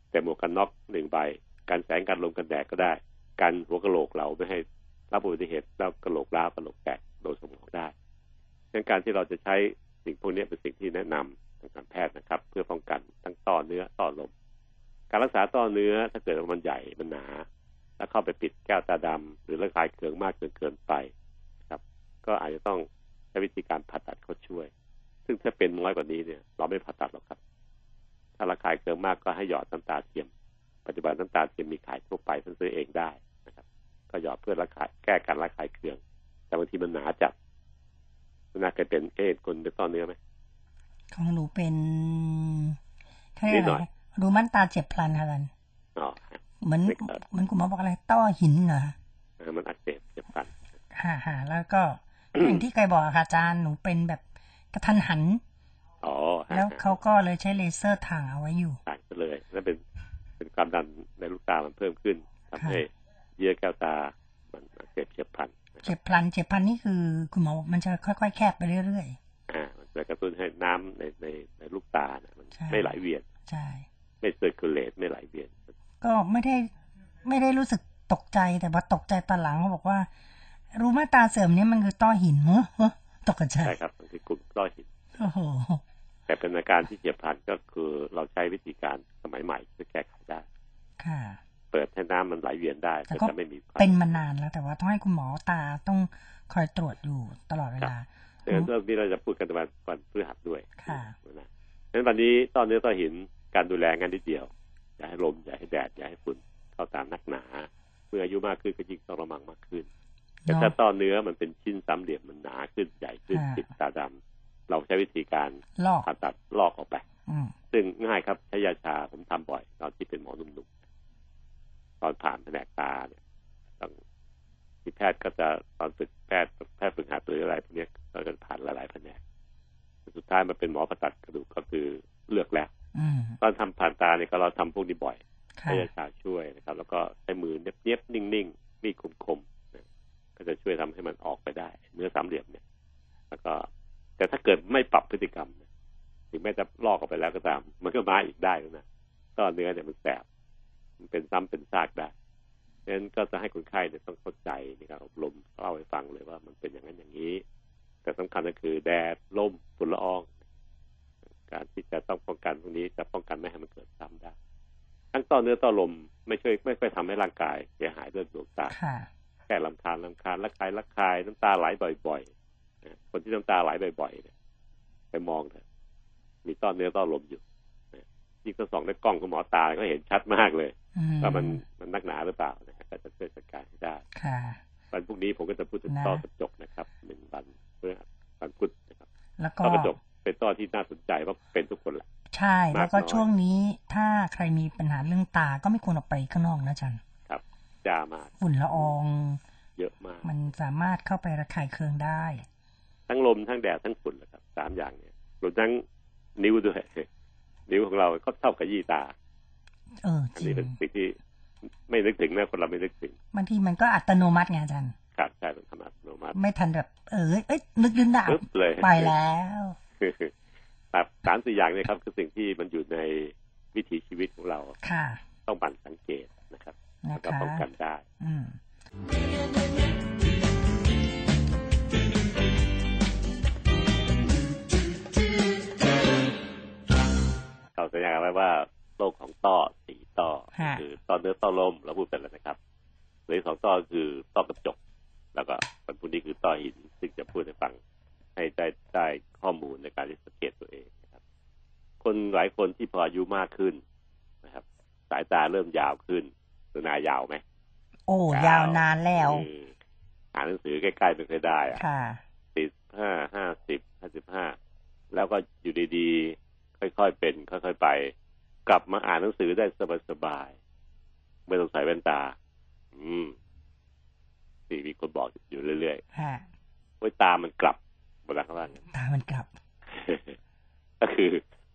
แต่หมวกกันน็อกหนึ่งใบกันแสงกันลมกันแดดก็ได้กันหัวกระโหลกเราไม่ให้รับอุบัติเหตุแล้วกระโหลกร้าวกระโหลกแตกโดนสมองได้ดังการที่เราจะใช้สิ่งพวกนี้เป็นสิ่งที่แนะนำทางการแพทย์นะครับ เพื่อป้องกันทั้งต้อเนื้อต้อลม การรักษาต้อเนื้อถ้าเกิดว่ามันใหญ่มันหนา แล้วเข้าไปปิดแก้วตาดำหรือระคายเคืองมากจนเกินไปครับ ก็อาจจะต้องใช้วิธีการผ่าตัดเขาช่วย ซึ่งถ้าเป็นน้อยกว่านี้เนี่ย เราไม่ผ่าตัดหรอกครับ ถ้าระคายเคืองมากก็ให้หยอดน้ำตาเทียม ปัจจุบันน้ำตาเทียมมีขายทั่วไปท่านซื้อเองได้นะครับ ก็หยอดเพื่อระคายแก้การระคายเคือง แต่บางทีมันหนาจัดมันน่าเคยเป็นเอดคนเป็นต้อเนื้อไหมของหนูเป็นเขาเรียกนิดหน่อะอยไร ดูมันตาเจ็บพลันค่ะอาจารย์อ๋อฮะเหมือนไม่เคยเหมือนคุณหมอบอกอะไร ต้อหินเหรอเออมันอักเสบเจ็บฟันฮ่าฮ่าแล้วก็อย่างที่เคยบอกอะค่ะอาจารย์หนูเป็นแบบกระทันหันอ๋อฮะแล้วเขาก็เลยใช้เลเซอร์ถ่างเอาไว้อยู่ต่างกันเลยนั่นเป็นเป็นความดันในลูกตามันเพิ่มขึ้นทำให้เยื่อแก้วตา มันอักเสบเฉียบพลันเจ็บพลันเจ็บพลันนี่คือคุณหมอมันจะค่อยๆ แคบไปเรื่อยอ่ามันจะกระตุ้นให้น้ำในในในลูกตาเนี่ยมันใช่ไม่ไหลเวียนๆใช่ ไม่เซอร์คูลเลตไม่ไหลเวียน ก็ไม่ได้ไม่ได้รู้สึกตกใจแต่ว่าตกใจตอนหลังเขาบอกว่า รู้มาตราเสื่อมเนี่ยมันคือต้อหินเฮ้อเฮ้อตกใจใช่ครับบางทีกลุ่มต้อหินโอ้โหแต่เป็นอาการที่เฉียบพลันก็คือเราใช้วิธีการสมัยใหม่เพื่อแก้ไขได้ ค่ะ เปิดให้น้ำมันไหลเวียนได้แต่ก็ก็จะไม่มีความเป็นมานานแล้วแต่ว่าต้องให้คุณหมอตาต้องคอยตรวจอยู่ตลอดเวลาเรื่องเรื่องนี้เราจะพูดกันวันวันพฤหัสด้วยค่ะนะฉะนั้นวันนี้ตอนนี้ต้อหิน การดูแลงานนิดเดียว อย่าให้ลม อย่าให้แดด อย่าให้ฝุ่นเข้าตามนักหนา เมื่ออายุมากขึ้นก็ยิ่งต้องระมังมากขึ้น แต่ถ้าเนาะต้อเนื้อมันเป็นชิ้นสามเหลี่ยมมันหนาขึ้นใหญ่ขึ้นอ่าติดตาดำเราใช้วิธีการลอกผ่าตัดลอกออกไปอืมซึ่งง่ายครับใช้ยาชาผมทำบ่อย ตอนที่เป็นหมอหนุ่มๆตอนผ่านแผนกตาเนี่ยต้องที่แพทย์ก็จะตอนฝึกแพทย์แพทย์ฝึกหัดหรืออะไรพวกเนี้ยเราจะผ่านหลายๆแผนกสุดท้ายมาเป็นหมอผ่าตัดกระดูกก็คือเลือกแล้วอืม ตอนทำผ่านตาเนี่ยก็เราทำพวกนี้บ่อยค่ะใช้ยาชาช่วยนะครับ แล้วก็ใช้มือเนียบๆนิ่งๆมีดคมๆนะก็จะช่วยทำให้มันออกไปได้ เนื้อสามเหลี่ยมเนี่ย แล้วก็ แต่ถ้าเกิดไม่ปรับพฤติกรรมเนี่ยถึงแม้จะลอกออกไปแล้วก็ตาม มันก็มาอีกได้แล้วนะก็เนื้อเนี่ยมันแสบมันเป็นซ้ำเป็นซากได้ดังนั้นก็จะให้คนไข้เนี่ยต้องเข้าใจในการอบรมเล่าให้ฟังเลยว่ามันเป็นอย่างนั้นอย่างนี้ แต่สำคัญก็คือแดดลมฝุ่นละออง การที่จะต้องป้องกันตรงนี้จะป้องกันไม่ให้มันเกิดซ้ำได้ ทั้งต่อเนื้อต่อลมไม่ช่วยไม่ค่อยทำให้ร่างกายเสียหายด้วยดวงตาค่ะแค่ลำคาญลำคาญระคายระคายน้ำตาไหลบ่อยๆนะคนที่น้ำตาไหลบ่อยๆเนี่ยไปมองเถอะมีต้อเนื้อต้อลมอยู่นะยิ่งถ้าส่องด้วยกล้องของหมอตาก็เห็นชัดมากเลยอืมว่ามันมันนักหนาหรือเปล่านะฮะก็จะช่วยจัดการให้ได้ค่ะวันพรุ่งนี้ผมก็จะพูดถึงนะต้อกระจกนะครับหนึ่งวันเพื่อวันพุธนะครับแล้วก็ต้อกระจก เป็นต้อที่น่าสนใจเพราะเป็นทุกคนแหละ ใช่ แล้วก็มากน้อยช่วงนี้ถ้าใครมีปัญหาเรื่องตาก็ไม่ควรออกไปข้างนอกนะอาจันครับจามากฝุ่นละอองเยอะมาก มันสามารถเข้าไประคายเคืองได้ ทั้งลมทั้งแดดทั้งฝุ่นแหละครับสามอย่างเนี่ยรวมทั้งนิ้วด้วยนิ้วของเราก็เท่ากับยี่ตา เอออัจนรินี้งเป็นสิ่งที่ไม่นึกถึงนะคนเราไม่นึกถึงบางทีมันก็อัตโนมัติไงอาจารย์ครับใช่เป็นธรรมอัตโนมัติ ไม่ทันแบบเออเอ้ยนึกดึงดาบปึ๊บเลยไปแล้ว แบบสามสี่อย่างเนี่ยครับ คือสิ่งที่มันอยู่ในวิถีชีวิตของเราค่ะต้องบันสังเกตนะครับนะแล้วก็คะป้องกันได้อืมเราสัญญากันไว้ว่าโรคของต้อสี่ต้อฮะคือต้อเนื้อต้อลมเราพูดไปแล้วนะครับเหลืออกสองต้อคือต้อกระจก แล้วก็วันพรุ่งนี้คือต้อหินซึ่งจะพูดให้ฟัง ให้ได้ได้ข้อมูลในการที่สังเกตตัวเองนะครับ คนหลายคนที่พออายุมากขึ้นนะครับ สายตาเริ่มยาวขึ้นหรือนายาวไหมโอ้ยาวนานแล้วเอออ่านหนังสือใกล้ๆไม่เคยได้อะค่ะสิบห้าห้าสิบห้าสิบห้าแล้วก็อยู่ดีๆ ค่อยๆเป็น ค่อยๆไป กลับมาอ่านหนังสือได้สบายๆไม่ต้องใส่แว่นตา อืมนี่มีคนบอกอยู่เรื่อยฮะๆว่าตามันกลับ เวลาเขาว่างั้นตามันกลับ ก็คือ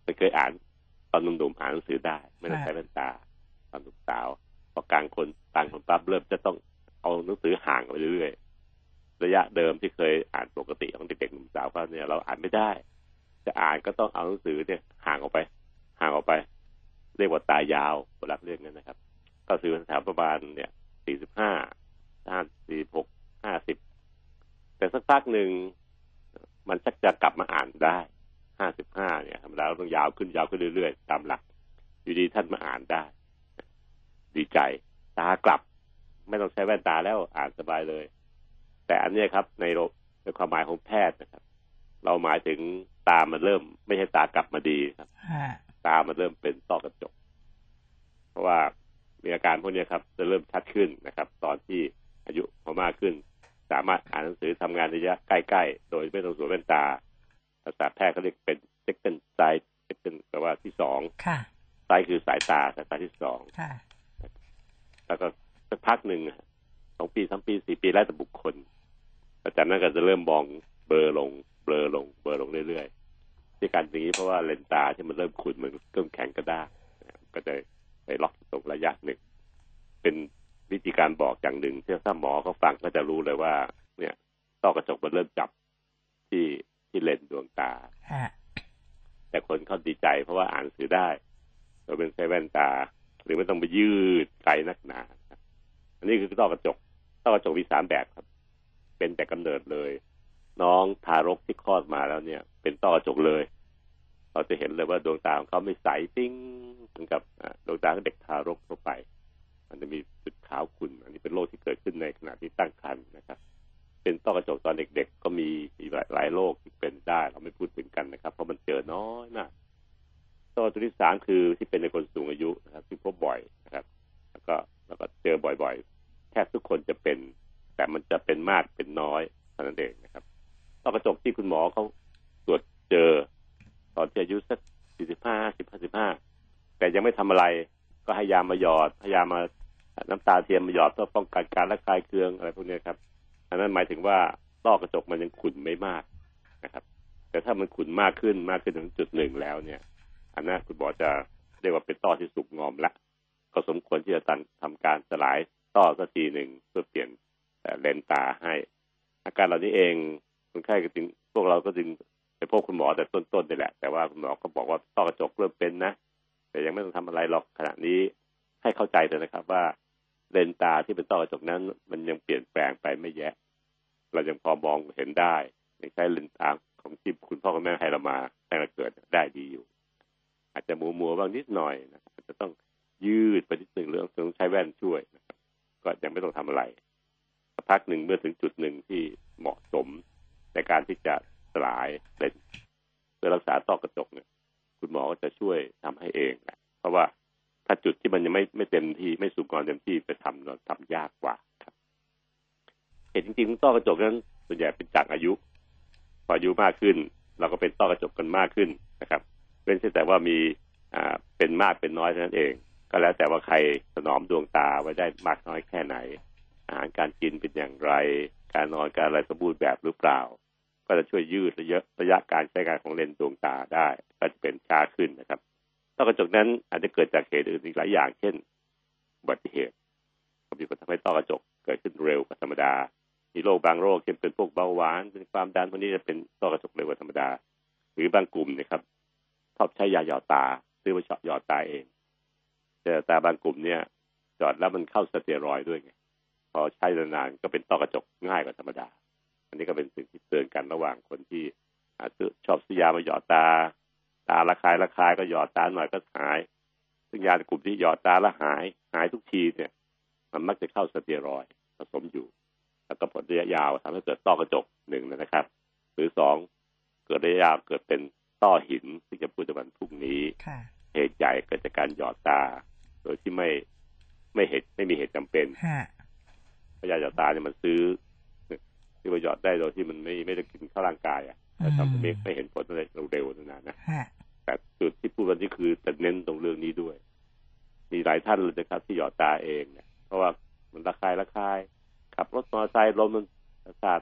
มันเคยอ่านตอนหนุ่มๆอ่านหนังสือได้ ไม่ต้องค่ะใช้แว่นตา ตอนหนุ่มสาวพอกลางคนต่างคนปั๊บเริ่มจะต้องเอาหนังสือห่างไปเรื่อยๆระยะเดิมที่เคยอ่านปกติของเด็กๆหนุ่มสาวก็เนี่ยเราอ่านไม่ได้ จะอ่านก็ต้องเอาหนังสือเนี่ยห่างออกไป ห่างออกไป เรียกว่าตายาวเวลาเรียกนั้นนะครับ ก็คือแถวประมาณเนี่ยสี่สิบห้าห้าสี่หกห้าสิบแต่สักพักหนึ่ง มันชักจะกลับมาอ่านได้ห้าสิบห้าเนี่ยธรรมดาเราต้องยาวขึ้นยาวขึ้นเรื่อยๆ ตามหลัก อยู่ดีท่านมาอ่านได้ ดีใจ ตากลับ ไม่ต้องใช้แว่นตาแล้วอ่านสบายเลย แต่อันเนี้ยครับ ในโรในความหมายของแพทย์นะครับ เราหมายถึงตามันเริ่ม ไม่ใช่ตากลับมาดีครับฮะตามันเริ่มเป็นต้อกระจก เพราะว่ามีอาการพวกเนี้ยครับ จะเริ่มชัดขึ้นนะครับ ตอนที่อายุพอมากขึ้น สามารถอ่านหนังสือทำงานระยะใกล้ๆ โดยไม่ต้องสวมแว่นตา ภาษาแพทย์เขาเรียกเป็น second sight second แปลว่าที่สองค่ะไซต์คือสายตาสายตาที่สองค่ะ แล้วก็สักพักหนึ่งอะสองปีสามปีสี่ปีแล้วแต่บุคคลอาจารย์นั้นก็จะเริ่มมองเบลอลง เบลอลง เบลอลงเรื่อยๆ ที่การอย่างนี้เพราะว่าเลนส์ตาที่มันเริ่มขุ่นมันเริ่มแข็งกระด้างนะครับก็จะไปล็อกตรงระยะหนึ่ง เป็น วิธีการบอกอย่างหนึ่งที่ถ้าหมอเขาฟังก็จะรู้เลยว่า เนี่ยต้อกระจกมันเริ่มจับที่ที่เลนส์ดวงตาฮะแต่คนเขาดีใจเพราะว่าอ่านหนังสือได้โดยเป็นใช้แว่นตา หรือไม่ต้องไปยืดไกลนักหนาครับอันนี้คือต้อกระจกต้อกระจกมีสามแบบครับ เป็นแต่กำเนิดเลย น้องทารกที่คลอดมาแล้วเนี่ย เป็นต้อกระจกเลยเราจะเห็นเลยว่าดวงตาของเขาไม่ใสปิ้งเหมือนกับอ่าดวงตาของเด็กทารกทั่วไป มันจะมีจุดขาวขุ่นอันนี้เป็นโรคที่เกิดขึ้นในขณะที่ตั้งครรภ์นะครับ เป็นต้อกระจกตอนเด็ก ๆ ก็มีอีหลายโรคที่เป็นได้ เราไม่พูดถึงกันนะครับ เพราะมันเจอน้อยมากต้อกระจกที่สามคือที่เป็นในคนสูงอายุนะครับที่พบบ่อยนะครับ แล้วก็แล้วก็เจอบ่อยๆแทบทุกคนจะเป็น แต่มันจะเป็นมากเป็นน้อยเท่านั้นเองนะครับต้อกระจกที่คุณหมอเขาตรวจเจอ ตอนที่อายุสักสี่สิบห้าสิบห้าสิบห้าแต่ยังไม่ทำอะไร ก็ให้ยามาหยอดให้ยามาน้ำตาเทียมมาหยอดเพื่อป้องกันการระคายเคืองอะไรพวกนี้ครับ อันนั้นหมายถึงว่าต้อกระจกมันยังขุ่นไม่มากนะครับ แต่ถ้ามันขุ่นมากขึ้นมากขึ้นถึงจุดหนึ่งแล้วเนี่ย อันนั้นคุณหมอจะเรียกว่าเป็นต้อที่สุกงอมละ ก็สมควรที่จะทำการสลายต้อสักทีหนึ่งเพื่อเปลี่ยนเลนส์ตาให้ อาการเหล่านี้เองคนไข้ก็จึงพวกเราก็จึงไปพบคุณหมอแต่ต้นๆนี่แหละ แต่ว่าคุณหมอก็บอกว่าต้อกระจกเริ่มเป็นนะ แต่ยังไม่ต้องทำอะไรหรอกขณะนี้ให้เข้าใจเลยนะครับว่าเลนตาที่เป็นต้อกระจกนั้น มันยังเปลี่ยนแปลงไปไม่แยะ เรายังพอมองเห็นได้ยังใช้เลนตาของที่คุณพ่อคุณแม่ให้เรามาตั้งแต่เกิดได้ดีอยู่ อาจจะมัวมัวๆบ้างนิดหน่อยนะอาจจะต้องยืดไปนิดหนึ่งเรื่องต้องใช้แว่นช่วยนะครับก็ยังไม่ต้องทำอะไรสักพักหนึ่งเมื่อถึงจุดหนึ่งที่เหมาะสมในการที่จะสลายเลนส์เพื่อรักษาต้อกระจกเนี่ย คุณหมอก็จะช่วยทำให้เองแหละเพราะว่าถ้าจุดที่มันยังไม่ไม่เต็มที่ไม่สูงก่อนเต็มที่ไปทำเราทำยากกว่าครับเห็นจริงๆต้อกระจกนั้นส่วนใหญ่เป็นจากอายุพออายุมากขึ้น เราก็เป็นต้อกระจกกันมากขึ้นนะครับเป็นแต่ว่ามีอ่าเป็นมากเป็นน้อยเท่านั้นเอง ก็แล้วแต่ว่าใครถนอมดวงตาไว้ได้มากน้อยแค่ไหน อาหารการกินเป็นอย่างไร การนอนการอะไรสมบูรณ์แบบหรือเปล่า ก็จะช่วยยืดระยะระยะการใช้งานของเลนส์ดวงตาได้ ก็จะเป็นช้าขึ้นนะครับต้อกระจกนั้นอาจจะเกิดจากเหตุอื่นอีกหลายอย่าง เช่นอุบัติเหตุมีคนทำให้ต้อกระจกเกิดขึ้นเร็วกว่าธรรมดา มีโรคบางโรคเช่นเป็นพวกเบาหวาน เป็นความดันพวกนี้จะเป็นต้อกระจกเร็วกว่าธรรมดา หรือบางกลุ่มนะครับชอบใช้ยาหยอดตา ซื้อมาะหยอดตาเองแต่ตาบางกลุ่มเนี่ยหยอดแล้วมันเข้าสเตียรอยด์ด้วยไงพอใช้นานๆก็เป็นต้อกระจกง่ายกว่าธรรมดา นนี้ก็เป็นสิ่งที่เตือนกันระหว่างคนที่อาจจะชอบซื้อยามาหยอดตา ตาระคายระคายก็หยอดตาหน่อยก็หาย ซึ่งยากลุ่มที่หยอดตาแล้วหาย หายทุกทีเนี่ย มันมักจะเข้าสเตียรอยด์ผสมอยู่ แล้วก็ผลระยะยาวทำให้เกิดต้อกระจกหนึ่งนะครับ หรือสองเกิดระยะยาวเกิดเป็นต้อหินที่จะพูดในวันพรุ่งนี้ค่ะเหตุใหญ่เกิดจากการหยอดตา โดยที่ไม่ไม่เหตุไม่มีเหตุจำเป็นฮะเพราะยาหยอดตาเนี่ยมันซื้อ ที่ว่าหยอดได้โดยที่มันไม่ไม่ได้กินเข้าร่างกายอะแต่ทำให้ไม่ไม่เห็นผลอะไรเร็วๆนานๆนะฮะแต่จุดที่พูดวันนี้คือจะเน้นตรงเรื่องนี้ด้วย มีหลายท่านเลยนะครับ ที่หยอดตาเองเนี่ยเพราะว่ามันระคายระคาย ขับรถมอเตอร์ไซค์ลมมันประสาท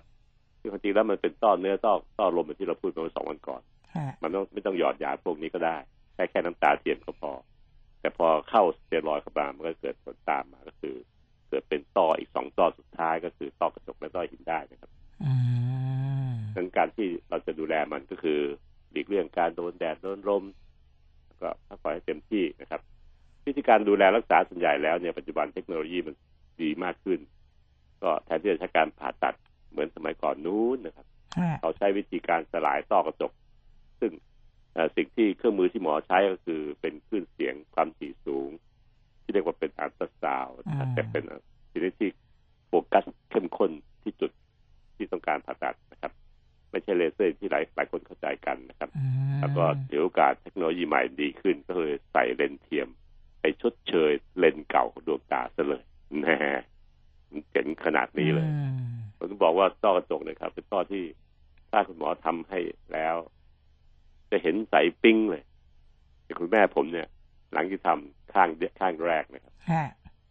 ที่ความจริงแล้วมันเป็นต้อเนื้อต้อต้อลมแบบที่เราพูดไปเมื่อสองวันก่อนฮะมันต้องไม่ต้องหยอดยาพวกนี้ก็ได้แค่แค่น้ำตาเทียมก็พอ แต่พอเข้าสเตียรอยด์เข้ามามันก็เกิดผลตามมาก็คือเกิดเป็นต้ออีกสองต้อสุดท้ายก็คือต้อกระจกและต้อหินได้นะครับอืมดังนั้นการที่เราจะดูแลมันก็คือหลีกเลี่ยงการโดนแดดโดนลมแล้วก็พักผ่อนให้เต็มที่นะครับ วิธีการดูแลรักษาส่วนใหญ่แล้วเนี่ยปัจจุบันเทคโนโลยีมันดีมากขึ้น ก็แทนที่จะใช้การผ่าตัดเหมือนสมัยก่อนนู้นนะครับฮะเขาใช้วิธีการสลายต้อกระจก ซึ่งเอ่อสิ่งที่เครื่องมือที่หมอใช้ก็คือเป็นคลื่นเสียงความถี่สูง ที่เรียกว่าเป็นอัลตราซาวด์นะครับแต่เป็นชนิดที่โฟกัสเข้มข้นที่จุดที่ต้องการผ่าตัดนะครับ ไม่ใช่เลเซอร์ที่หลายหลายคนเข้าใจกันนะครับอืมแล้วก็ถือโอกาสเทคโนโลยีใหม่ดีขึ้น ก็เลยใส่เลนส์เทียม ไปชดเชยเลนส์เก่าของดวงตาซะเลยแน่มันเจ๋งขนาดนี้เลยอืมผมต้องบอกว่าต้อกระจกเนี่ยนะครับ เป็นต้อที่ถ้าคุณหมอทำให้แล้ว จะเห็นใสปิ้งเลยแต่คุณแม่ผมเนี่ย หลังที่ทำ ข้างข้างแรกนะครับฮะ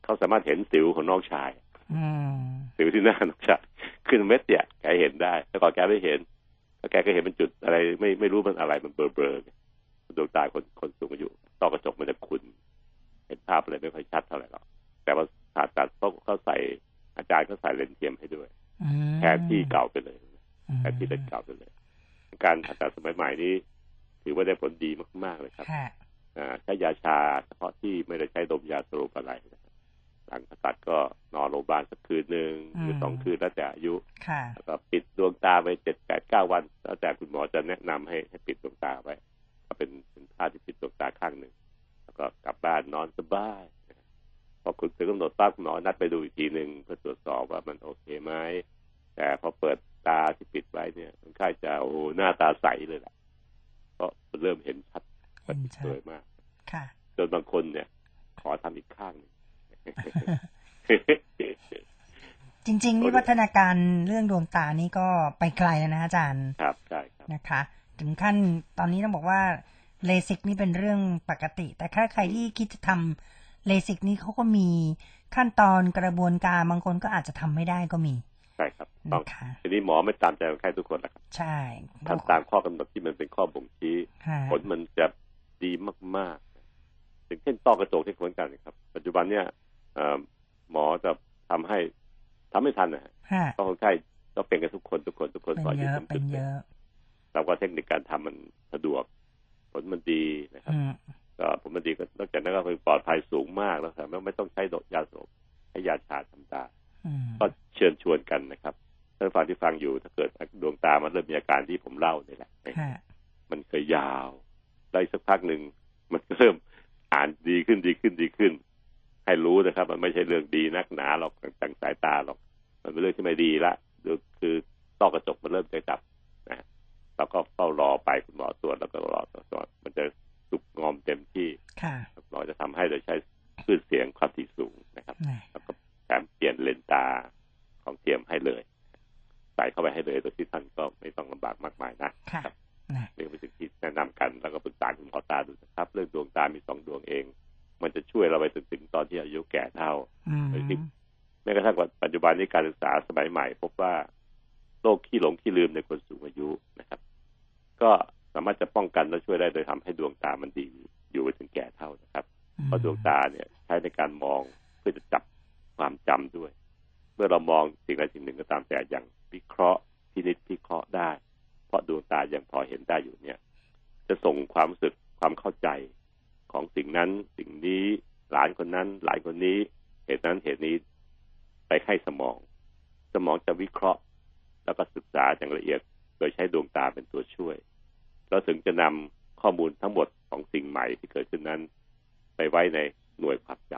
เขาสามารถเห็นสิวของน้องชายอืมสิวที่หน้าน้องชายขึ้นเม็ดเนี่ยแกเห็นได้แต่ก่อนแกไม่เห็นแล้วแกก็เห็นเป็นจุดอะไร ไม่ไม่รู้มันอะไรมันเบลอๆดวงตาคนคนสูงอายุต้อกระจกมันจะขุ่นเห็นภาพอะไรไม่ค่อยชัดเท่าไหร่หรอกแต่ว่าผ่าตัดเขาเขาใส่อาจารย์เขาใส่เลนส์เทียมให้ด้วยออืมแทนที่เก่าไปเลยอืมแทนที่เลนส์เก่าไปเลย การผ่าตัดสมัยใหม่นี้ถือว่าได้ผลดีมาก ๆ เลยครับค่ะอ่า ใช้ยาชาเฉพาะที่ไม่ได้ใช้ดมยาสลบอะไรนะครับหลังผ่าตัดก็นอนโรงพยาบาลสักคืนหนึ่งหรือสองคืนแล้วแต่อายุค่ะแล้วก็ปิดดวงตาไปเจ็ดแปดเก้าวัน แล้วแต่คุณหมอจะแนะนำให้ให้ปิดดวงตาไว้ก็เป็นเป็นท่าที่ปิดดวงตาข้างหนึ่งแล้วก็กลับบ้านนอนสบายนะครับพอคุณถึงกำหนดปั๊บคุณหมอนัดไปดูอีกทีหนึ่งเพื่อตรวจสอบว่ามันโอเคไหมแต่พอเปิดตาที่ปิดไว้เนี่ยคนไข้จะโอ้โหหน้าตาใสเลยแหละเพราะมันเริ่มเห็นชัด เห็นชัดสวยมากค่ะจนบางคนเนี่ย ขอทำอีกข้างหนึ่งจริงๆวิวัฒนาการเรื่องดวงตานี่ก็ไปไกลแล้วนะอาจารย์ ครับใช่ครับนะคะ ถึงขั้นตอนนี้ต้องบอกว่าเลสิกนี่เป็นเรื่องปกติ แต่ถ้าใครที่คิดจะทำเลสิกนี่เขาก็มีขั้นตอนกระบวนการบางคนก็อาจจะทำไม่ได้ก็มี ใช่ครับต้องนะคะทีนี้หมอไม่ตามใจคนไข้ทุกคนนะครับใช่ทำตามข้อกำหนดที่มันเป็นข้อบ่งชี้ค่ะผลมันจะ ดีมากๆอย่างเช่นต้อกระจกที่เหมือนกันนะครับ ปัจจุบันเนี่ยเอ่อหมอจะทำให้ทำไม่ทันนะฮะค่ะเพราะคนไข้ต้องเป็นกันทุกคนทุกคนทุกคนเป็นก่อนเยที่อะทำเป็จุนดเยเนี่ยอะแล้วก็เทคนิคการทำมันสะดวก ผลมันดีนะครับอืมก็ผลมันดีก็นอกจากนั้นก็คือปลอดภัยสูงมากแล้วครับไม่ไม่ต้องใช้ดอกยาสลบใช้ยาชาธรรมดาอืมก็เชิญชวนกันนะครับท่านฟังที่ฟังอยู่ถ้าเกิดดวงตามันเริ่มมีอาการที่ผมเล่านี่แหละค่ะมันเคยยาว ได้สักพักหนึ่งมันก็เริ่มอ่านดีขึ้นดีขึ้นดีขึ้น ให้รู้นะครับ มันไม่ใช่เรื่องดีนักหนาหรอกต่างสายตาหรอก มันเป็นเรื่องที่ไม่ดีละคือต้อกระจกมันเริ่มจะจับนะเราก็เฝ้ารอไปคุณหมอตรวจแล้วก็รอตรวจมันจะสุกงอมเต็มที่ค่ะหมอจะทำให้โดยใช้คลื่นเสียงความถี่สูงนะครับนะแล้วก็แถมเปลี่ยนเลนส์ตาของเทียมให้เลย ใส่เข้าไปให้เลยโดยที่ท่านก็ไม่ต้องลำบากมากมายนะค่ะนะ เรื่องเป็นสิ่งที่แนะนำกัน แล้วก็ปรึกษาคุณหมอตาดูนะครับ เรื่องดวงตามีสองดวงเอง มันจะช่วยเราไปถึงถึงตอนที่อายุแก่เท่าอืมแม้กระทั่งปัจจุบันนี้การศึกษาสมัยใหม่ พบว่าโรคขี้หลงขี้ลืมในคนสูงอายุนะครับ ก็สามารถจะป้องกันและช่วยได้โดยทำให้ดวงตามันดีอยู่ไปถึงแก่เท่านะครับ เพราะดวงตาเนี่ยใช้ในการมองเพื่อจะจับความจำด้วย เมื่อเรามองสิ่งใดสิ่งหนึ่งก็ตามแต่อย่างวิเคราะห์พินิจพิเคราะห์ได้เพราะดวงตายังพอเห็นได้อยู่เนี่ย จะส่งความรู้สึกความเข้าใจของสิ่งนั้นสิ่งนี้หลานคนนั้น หลานคนนี้ เหตุนั้นเหตุนี้ไปให้สมอง สมองจะวิเคราะห์ แล้วก็ศึกษาอย่างละเอียด โดยใช้ดวงตาเป็นตัวช่วย แล้วถึงจะนำข้อมูลทั้งหมดของสิ่งใหม่ที่เกิดขึ้นนั้น ไปไว้ในหน่วยความจ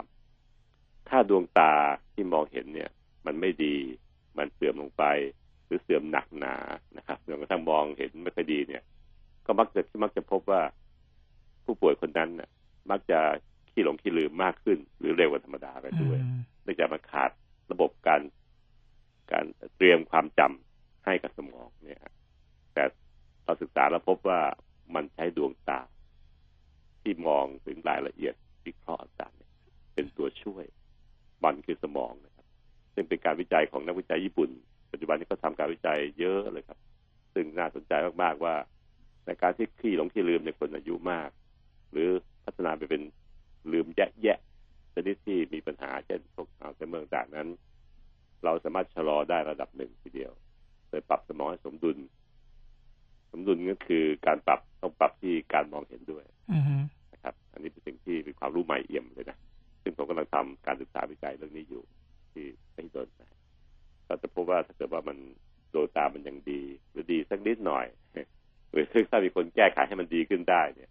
ำถ้าดวงตาที่มองเห็นเนี่ย มันไม่ดี มันเสื่อมลงไป หรือเสื่อมหนักหนานะครับจนกระทั่งมองเห็นไม่ค่อยดีเนี่ย ก็มักจะมักจะพบว่าผู้ป่วยคนนั้นน่ะ มักจะขี้หลงขี้ลืมมากขึ้น หรือเร็วกว่าธรรมดาไปด้วยอืมเนื่องจากมันขาดระบบการการเตรียมความจำให้กับสมองเนี่ยฮะแต่เราศึกษาแล้วพบว่ามันใช้ดวงตา ที่มองถึงรายละเอียดวิเคราะห์ต่างๆเนี่ยเป็นตัวช่วยมันคือสมองนะครับ ซึ่งเป็นการวิจัยของนักวิจัยญี่ปุ่น ปัจจุบันนี้ก็ทำการวิจัยเยอะเลยครับ ซึ่งน่าสนใจมากๆว่า ในการที่ขี้หลงขี้ลืมในคนอายุมาก หรือพัฒนาไปเป็นลืมแยะๆชนิดที่มีปัญหาเช่นพวกอัลไซเมอร์ต่างๆนั้น เราสามารถชะลอได้ระดับหนึ่งทีเดียวโดยปรับสมองให้สมดุล สมดุลก็คือการปรับต้องปรับที่การมองเห็นด้วยอืมนะครับ อันนี้เป็นสิ่งที่เป็นความรู้ใหม่เอี่ยมเลยนะซึ่งผมกำลังทำการศึกษาวิจัยเรื่องนี้อยู่ที่ไม่ดนนะ ก็จะพบว่าถ้าเกิดว่ามันโดยตามันยังดี หรือดีสักนิดหน่อยหรือถ้ามีคนแก้ไขให้มันดีขึ้นได้เนี่ย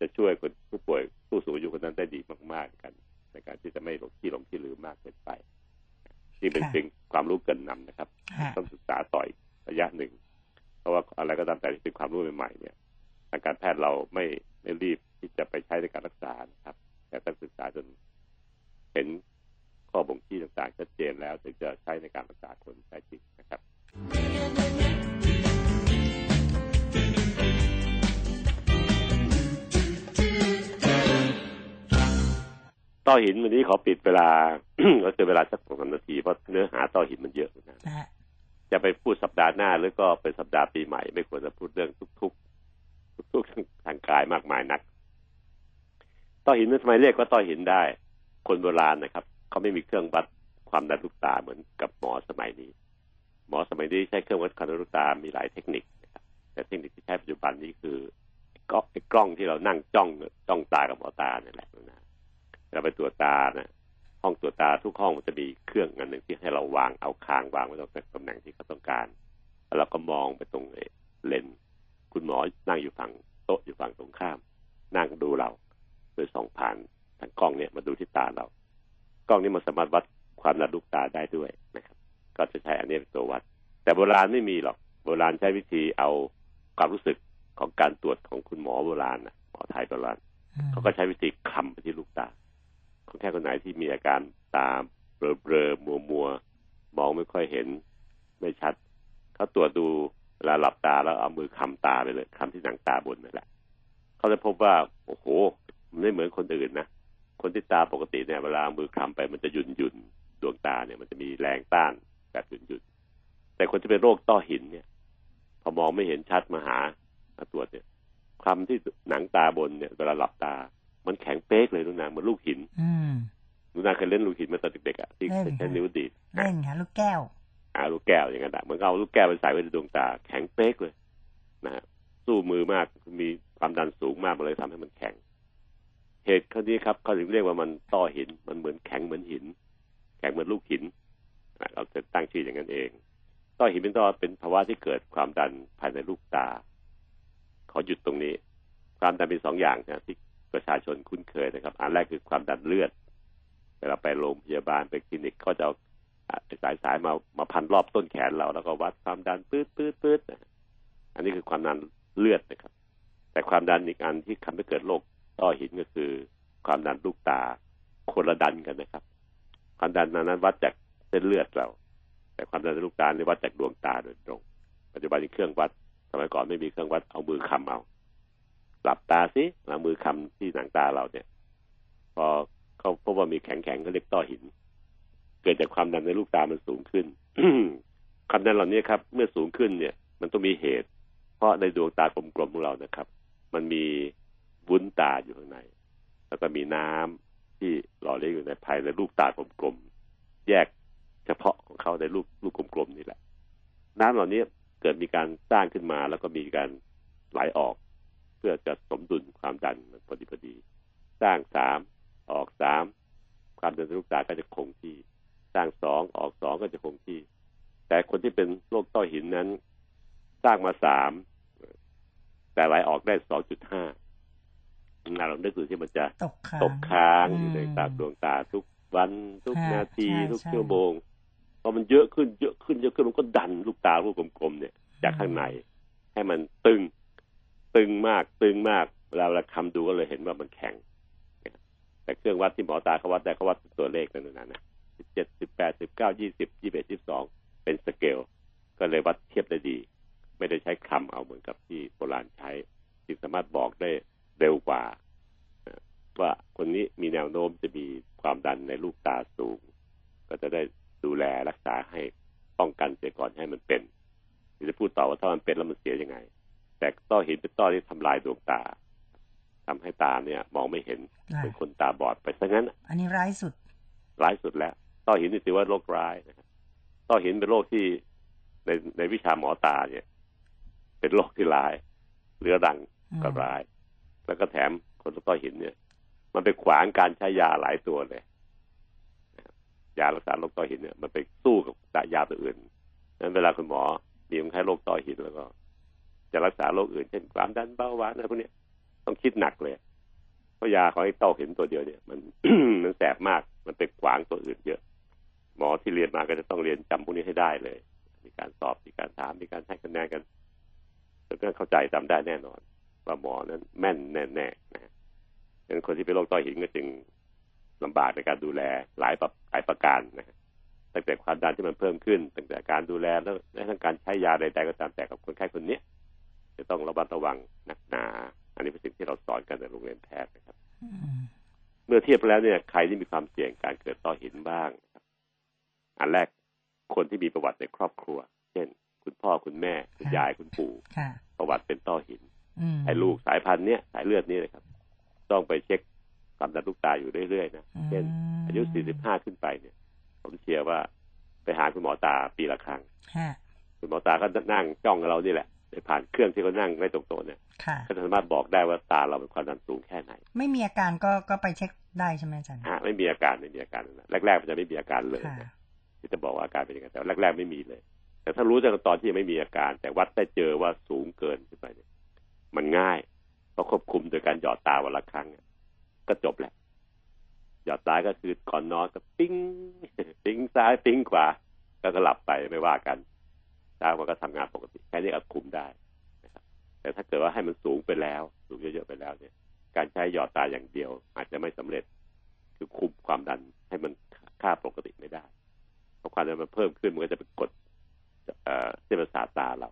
จะช่วยคนผู้ป่วยผู้สูงอายุคนนั้นได้ดีมากๆกัน ในการที่จะไม่หลงที่หลงที่ลืมมากเกินไป ที่เป็นสิ่งความรู้เกินนำนะครับค่ะต้องศึกษาต่ออีกระยะหนึ่ง เพราะว่าอะไรก็ตามแต่ที่เป็นความรู้ใหม่ๆเนี่ยทางการแพทย์เราไม่ไม่รีบที่จะไปใช้ในการรักษานะครับ แต่ต้องศึกษาจนเห็น ข้อบ่งชี้ต่างๆชัดเจนแล้วถึงจะใช้ในการรักษาคนใช้จริงนะครับต่อหินวันนี้ขอปิดเวลาก็คือเวลาสักสองสามนาทีเพราะเนื้อหาต่อหินมันเยอะนะนะฮะจะไปพูดสัปดาห์หน้าหรือก็เป็นสัปดาห์ปีใหม่ ไม่ควรจะพูดเรื่องทุกๆ ทุกๆทางกายมากมายนักต้อหินมันทำไมเรียกว่าต้อหินได้ คนโบราณนะครับ เขาไม่มีเครื่องวัดความดันลูกตาเหมือนกับหมอสมัยนี้ หมอสมัยนี้ใช้เครื่องวัดความดันลูกตามีหลายเทคนิค แต่เทคนิคที่ใช้ปัจจุบันนี้คือก็ไอ้กล้องที่เรานั่งจ้องจ้องตากับหมอตาเนี่ยแหละนะเราไปตรวจตานะห้องตรวจตาทุกห้องมันจะมีเครื่องอันหนึ่งที่ให้เราวางเอาคางวางไว้ตรงตำแหน่งที่เขาต้องการแล้วเราก็มองไปตรงเลนคุณหมอนั่งอยู่ฝั่งโต๊ะอยู่ฝั่งตรงข้าม นั่งดูเราโดยส่องผ่านทางกล้องเนี่ยมาดูที่ตาเรา กล้องนี้มันสามารถวัดความดันลูกตาได้ด้วยนะครับ ก็จะใช้อันนี้เป็นตัววัด แต่โบราณไม่มีหรอก โบราณใช้วิธีเอาความรู้สึกของการตรวจของคุณหมอโบราณนะหมอไทยโบราณเขาก็ใช้วิธีคำไปที่ลูกตาคนแค่คนไหนที่มีอาการตาเบลอเบลอมัวมัวมองไม่ค่อยเห็นไม่ชัดเขาตรวจดูเวลาหลับตาแล้วเอามือคำตาไปเลยคำที่หนังตาบนนั่นแหละเขาจะพบว่าโอ้โหมันไม่เหมือนคนอื่นนะ คนที่ตาปกติเนี่ยเวลามือคำไปมันจะหยุ่นหยุ่นดวงตาเนี่ยมันจะมีแรงต้านแบบหยุ่นหยุ่นแต่คนที่เป็นโรคต้อหินเนี่ย พอมองไม่เห็นชัดมาหามาตรวจเนี่ยคำที่หนังตาบนเนี่ยเวลาหลับตา มันแข็งเป๊กเลยนุนาเหมือนลูกหินอืมนุนาเคยเล่นลูกหินมาตอนเด็กๆอะที่เล่นใช้ค่ะนิ้วดีดเล่นค่ะลูกแก้วอ่าลูกแก้วอย่างนั้นอะเหมือนกับเอาลูกแก้วไปใส่ไว้ในดวงตา แข็งเป๊กเลยนะฮะสู้มือมากมีความดันสูงมากมันเลยทำให้มันแข็ง เหตุข้อนี้ครับเขาถึงเรียกว่ามันต้อหิน มันเหมือนแข็งเหมือนหิน แข็งเหมือนลูกหินเราจะตั้งชื่ออย่างนั้นเอง ต้อหินเป็นต้อเป็นภาวะที่เกิดความดันภายในลูกตา ขอหยุดตรงนี้ ความดันเป็นสองอย่างนะที่ประชาชนคุ้นเคยนะครับ อันแรกคือความดันเลือด เวลาไปโรงพยาบาลไปคลินิกก็จะเอาอะสายสายมามาพันรอบต้นแขนเรา แล้วก็วัดความดันปื๊ดปื๊ดปื๊ดนะอันนี้คือความดันเลือดนะครับ แต่ความดันอีกอันที่ทำให้เกิดโรค ต้อหินก็คือความดันลูกตาคนละดันกันนะครับ ความดันนั้นวัดจากเส้นเลือดเรา แต่ความดันในลูกตาเนี่ยวัดจากดวงตาโดยตรง ปัจจุบันนี้เครื่องวัด สมัยก่อนไม่มีเครื่องวัดเอามือคำเอาหลับตาสิเอามือคำที่หนังตาเราเนี่ย พอเขาพบว่ามีแข็งแข็งๆก็เรียกต้อหิน เกิดจากความดันในลูกตามันสูงขึ้นความดันเหล่านี้ครับ เมื่อสูงขึ้นเนี่ย มันต้องมีเหตุ เพราะในดวงตากลมๆของเรานะครับ มันมี วุ้นตาอยู่ข้างใน แล้วก็มีน้ำที่หล่อเลี้ยงอยู่ในภายในลูกตากลมๆ แยกเฉพาะของเขาในลูกลูกกลมๆนี่แหละ น้ำเหล่านี้เกิดมีการสร้างขึ้นมา แล้วก็มีการไหลออก เพื่อจะสมดุลความดันมันพอดีพอดี สร้างสามออกสามความดันในลูกตาก็จะคงที่ สร้างสองออกสองก็จะคงที่ แต่คนที่เป็นโรคต้อหินนั้น สร้างมาสามแต่ไหลออกได้สองจุดห้า เรานึกดูที่มันจะตกค้างตกค้างอืมอยู่ในตาดวงตาทุกวันทุกค่ะนาทีใช่ทุกใช่ชั่วโมงพอมันเยอะขึ้นเยอะขึ้นเยอะขึ้นมันก็ดันลูกตาลูกกลมๆเนี่ยจากข้างในให้มันตึง ตึงมากตึงมากเวลาเราคำดูก็เลยเห็นว่ามันแข็ง แต่เครื่องวัดที่หมอตาเขาวัดได้เขาวัดตัวเลขนั่นนะนะสิบเจ็ดสิบแปดสิบเก้ายี่สิบยี่สิบเอ็ดยี่สิบสองเป็นสเกล ก็เลยวัดเทียบได้ดี ไม่ได้ใช้คำเอาเหมือนกับที่โบราณใช้ที่สามารถบอกได้ เร็วกว่า ว่าคนนี้มีแนวโน้มจะมีความดันในลูกตาสูง ก็จะได้ดูแลรักษาให้ป้องกันเสียก่อนให้มันเป็นจะพูดต่อว่าถ้ามันเป็นแล้วมันเสียยังไง แต่ต้อหินเป็นต้อที่ทำลายดวงตาทำให้ตาเนี่ย มองไม่เห็นค่ะเป็นคนตาบอดไปซะงั้น อันนี้ร้ายสุด ร้ายสุดแล้วต้อหินนี่ถือว่าโรคร้ายนะครับต้อหินเป็นโรคที่ในในวิชาหมอตาเนี่ย เป็นโรคที่ร้ายเรื้อรังอืมก็ร้าย แล้วก็แถมคนต้อหินเนี่ย มันไปขวางการใช้ยาหลายตัวเลยยารักษาโรคต้อหินเนี่ยมันไปสู้กับยาตัวอื่นนั้นเวลาคุณหมอมีคนไข้โรคต้อหินแล้วก็ จะรักษาโรคอื่น เช่นความดันเบาหวานอะไรพวกนี้ต้องคิดหนักเลย เพราะยาของไอ้ต้อหินตัวเดียวเนี่ย มันมันแสบมาก มันไปขวางตัวอื่นเยอะ หมอที่เรียนมาก็จะต้องเรียนจำพวกนี้ให้ได้เลย มีการสอบ มีการถาม มีการให้คะแนนกันแล้วก็เข้าใจจำได้แน่นอน ว่าหมอนั้นแม่นแน่ๆนะดังนั้นคนที่เป็นโรคต้อหินก็จึงลำบากในการดูแลหลายประหลายประการนะฮะตั้งแต่ความดันที่มันเพิ่มขึ้น ตั้งแต่การดูแลแล้วและทั้งการใช้ยาใดๆก็ตามแต่กับคนไข้คนเนี้ยจะต้องระมัดระวังหนักหนา อันนี้เป็นสิ่งที่เราสอนกันในโรงเรียนแพทย์นะครับอืมเมื่อเทียบแล้วเนี่ยใครที่มีความเสี่ยงการเกิดต้อหินบ้างนะครับอันแรกคนที่มีประวัติในครอบครัว เช่น คุณพ่อคุณแม่ คุณยายคุณปู่ค่ะประวัติเป็นต้อหินอืม ไอ้ลูกสายพันธุ์เนี้ยสายเลือดนี้นะครับ ต้องไปเช็คความดันลูกตาอยู่เรื่อยๆนะเช่นอายุ 45 ขึ้นไปเนี่ย ผมเชียร์ว่าไปหาคุณหมอตาปีละครั้งฮะหมอตาก็นั่งจ้องเรานี่แหละโดยผ่านเครื่องที่เขานั่งไว้ตรงโต๊ะเนี่ยค่ะก็สามารถบอกได้ว่าตาเราเป็นความดันสูงแค่ไหน ไม่มีอาการก็ก็ไปเช็คได้ใช่ไหมอาจารย์ฮะไม่มีอาการไม่มีอาการนะแรกๆมันจะไม่มีอาการเลยค่ะนะที่จะบอกว่าอาการเป็นยังไงแต่แรกๆไม่มีเลย แต่ถ้ารู้ตั้งแต่ตอนที่ยังไม่มีอาการ แต่วัดได้เจอว่าสูงเกินขึ้นไปเนี่ย มันง่ายเพราะควบคุมโดยการหยอดตาวันละครั้งก็จบแหละ หยอดตาก็คือก่อนนอนก็ปิ้งปิ้งซ้ายปิ้งขวาแล้วก็หลับไปไม่ว่ากันเช้ามันก็ทำงานปกติแค่นี้ก็คุมได้นะครับ แต่ถ้าเกิดว่าให้มันสูงไปแล้ว สูงเยอะๆไปแล้วเนี่ย การใช้หยอดตาอย่างเดียว อาจจะไม่สำเร็จ คือคุมความดันให้มันค่าปกติไม่ได้เพราะความดันมันเพิ่มขึ้นมันก็จะไปกดเส้นประสาทตาเรา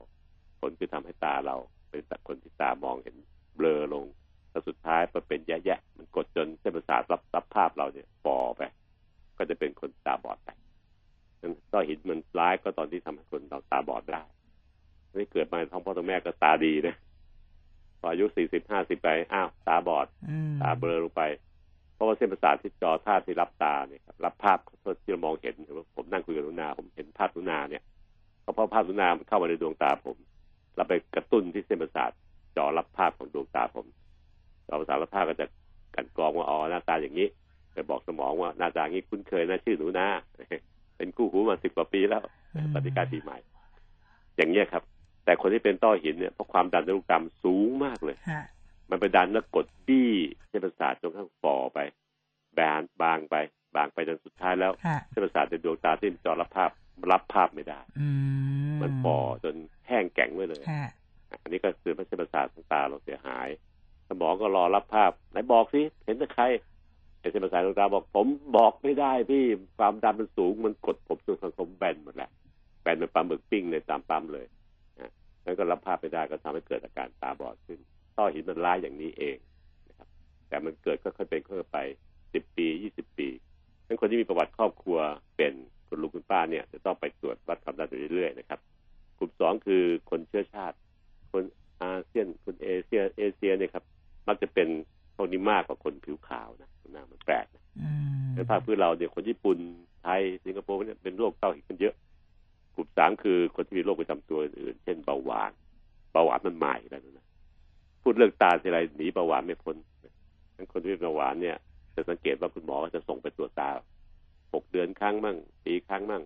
ผลคือทำให้ตาเรา เป็นคนที่ตามองเห็นเบลอลงแล้วสุดท้ายมันเป็นแย่ๆมันกดจนเส้นประสาทรับรับภาพเราเนี่ยฝ่อไป ก็จะเป็นคนตาบอดไปนั้นต้อหินมันร้ายก็ตอนที่ทำให้คนเราตาบอดได้ไม่เกิดมาท้องพ่อท้องแม่ก็ตาดีนะพออายุสี่สิบห้าสิบไปอ้าวตาบอดอืมตาเบลอลงไป เพราะว่าเส้นประสาทที่จอท่าตุที่รับตาเนี่ยครับรับภาพที่เรามองเห็นผมนั่งคุยกับนุนาผมเห็นภาพนุนาเนี่ยเพราะภาพนุนามันเข้ามาในดวงตาผม เราไปกระตุ้นที่เส้นประสาทจอรับภาพของดวงตาผมจอประสาทรับภาพก็จะกลันกรองว่าอ๋อหน้าตาอย่างนี้ ไปบอกสมองว่าหน้าตาอย่างนี้คุ้นเคยนะชื่อหนูนาเป็นคู่หูมาสิบกว่าปีแล้วอืมปฏิการปีใหม่ อย่างเงี้ยครับ แต่คนที่เป็นต้อหินเนี่ยเพราะความดันในลูกตามสูงมากเลยฮะมันไปดันแล้วกดบี้เส้นประสาทจนข้างฝ่อไปแบนบางไป บางไปจนสุดท้ายแล้วฮะเส้นประสาทในดวงตาที่จอรับภาพรับภาพไม่ได้อืมมันฝ่อจน แห้งแข็งไว้เลยฮะอันนี้ก็คือเส้นประสาทของตาเราเสียหาย สมองก็รอรับภาพไหนบอกสิเห็นแต่ใครไอ้เส้นประสาทดวงตาบอกผมบอกไม่ได้พี่ความดันมันสูงมันกดผมจนสังคมแบนหมดแหละแบนเป็นปลาหมึกปิ้งในตามปั๊มเลยนะนั้นก็รับภาพไม่ได้ก็ทำให้เกิดอาการตาบอดขึ้นต้อหินมันร้ายอย่างนี้เองนะครับ แต่มันเกิดก็ค่อยๆเป็นค่อยๆไปสิบปียี่สิบปีนั้นคนที่มีประวัติครอบครัวเป็นคุณลุงคุณป้าเนี่ย จะต้องไปตรวจวัดความดันอยู่เรื่อยๆนะครับ กลุ่มสองคือคนเชื้อชาติ คนอาเซียน คนเอเชีย เอเชียเนี่ยครับ มักจะเป็นพวกนี้มากกว่าคนผิวขาวนะนะมันแปลกนะอืมในภาคพื้นเราเนี่ยคนญี่ปุ่นไทยสิงคโปร์เนี่ยเป็นโรคเต้าหินกันเยอะ กลุ่มสามคือคนที่มีโรคประจำตัวอื่นๆเช่นเบาหวาน เบาหวานมันใหม่แล้วนะพูดเรื่องตาทีไรหนีเบาหวานไม่พ้นทั้งคนที่เป็นเบาหวานเนี่ยจะสังเกตว่าคุณหมอก็จะส่งไปตรวจตาหกเดือนครั้งมั่งปีครั้งมั่ง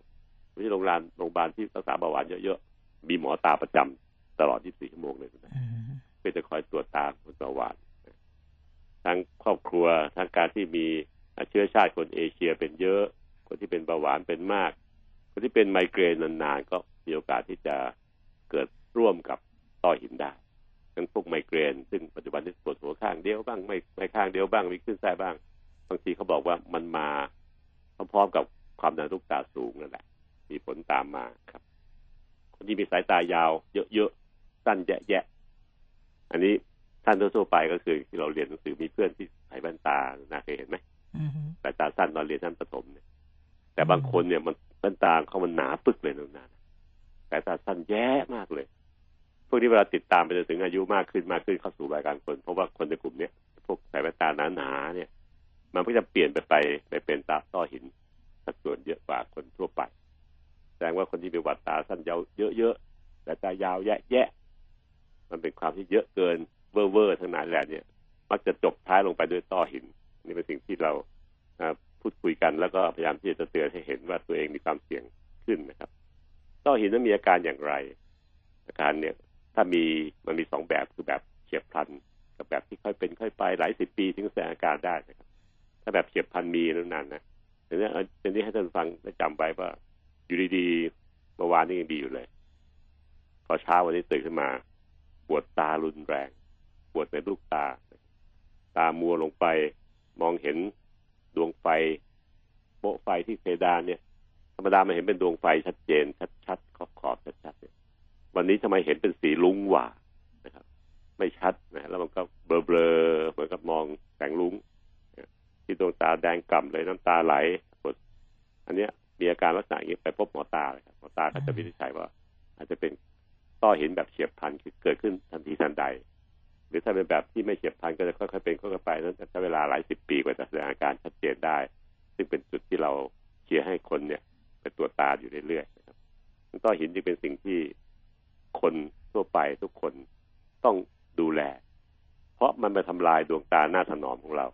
ที่โรงพยาบาลโรงพยาบาลที่รักษาเบาหวานเยอะๆ มีหมอตาประจำตลอด 24 ชั่วโมงเลยนะอืมเพื่อจะคอยตรวจตาคนเบาหวานทั้งครอบครัวทั้งการที่มีเชื้อชาติคนเอเชียเป็นเยอะ คนที่เป็นเบาหวานเป็นมาก คนที่เป็นไมเกรนนานๆ ก็มีโอกาสที่จะเกิดร่วมกับต้อหินได้ทั้งพวกไมเกรน ซึ่งปัจจุบันนี้ปวดหัวข้างเดียวบ้างไม่ไม่ข้างเดียวบ้างมีขึ้นไส้บ้าง บางทีเขาบอกว่ามันมาพร้อมๆกับความดันลูกตาสูงนั่นแหละ มีผลตามมาครับ คนที่มีสายตายาว เยอะๆสั้นแยะๆอันนี้ท่านทั่วๆไปก็คือที่เราเรียนหนังสือมีเพื่อนที่ใส่แว่นตาน่าเคยเห็นไหมอืมสายตาสั้นตอนเรียนชั้นประถมเนี่ย แต่บางคนเนี่ยมันแว่นตาเขามันหนาปึกเลยนานๆสายตาสั้นแย่มากเลย พวกนี้เวลาติดตามไปจนถึงอายุมากขึ้นมากขึ้นเข้าสู่วัยกลางคน เพราะว่าคนในกลุ่มเนี้ยพวกใส่แว่นตาหนาๆเนี่ย มันก็จะเปลี่ยนไปไปไปเป็นตาต้อหินสัดส่วนเยอะกว่าคนทั่วไปแส ดงว่าคนที่มีหวัดตาสั้นยาวเยอะๆแต่ตายาวแยะๆมันเป็นความที่เยอะเกินเว่อร์ๆทั้งนั้นแหละเนี่ย มักจะจบท้ายลงไปด้วยต้อหิน นี่เป็นสิ่งที่เราพูดคุยกันแล้วก็พยายามที่จะเตือนให้เห็นว่าตัวเองมีความเสี่ยงขึ้นนะครับ ต้อหินนั้นมีอาการอย่างไร อาการเนี่ย ถ้ามีมันมีสองแบบคือแบบเฉียบพลันกับแบบที่ค่อยเป็นค่อยไปหลายสิบปีถึงแสดงอาการได้นะครับ ถ้าแบบเฉียบพลันมีนานๆนะทีนี้ทีนี้ให้ท่านฟังได้จำไว้ว่า อยู่ดีๆเมื่อวานนี้ยังดีอยู่เลย พอเช้าวันนี้ตื่นขึ้นมา ปวดตารุนแรง ปวดในลูกตา ตามัวลงไปมองเห็นดวงไฟโปะไฟที่เพดานเนี่ย ธรรมดามันเห็นเป็นดวงไฟชัดเจน ชัดๆขอบขอบๆชัดๆเนี่ยวันนี้ทำไมเห็นเป็นสีลุ้งหว่านะครับ ไม่ชัดนะแล้วมันก็เบลอๆเหมือนกับมองแสงลุ้งที่ดวงตาแดงก่ำเลยน้ำตาไหลปวดอันเนี้ย การลักษณะอย่างนี้ไปพบหมอตาเลยครับหมอตาก็จะวินิจฉัยว่า อาจจะเป็นต้อหินแบบเฉียบพลันคือเกิดขึ้นทันทีทันใด หรือถ้าเป็นแบบที่ไม่เฉียบพลันก็จะค่อยๆเป็นค่อยๆไปนั้นจะใช้เวลาหลายสิบปีกว่าจะแสดงอาการชัดเจนได้ ซึ่งเป็นจุดที่เราเชียร์ให้คนเนี่ยไปตรวจตาอยู่เรื่อยๆนะครับต้อหินจึงเป็นสิ่งที่คนทั่วไปทุกคนต้องดูแล เพราะมันมาทำลายดวงตาหน้าถนอมของเรา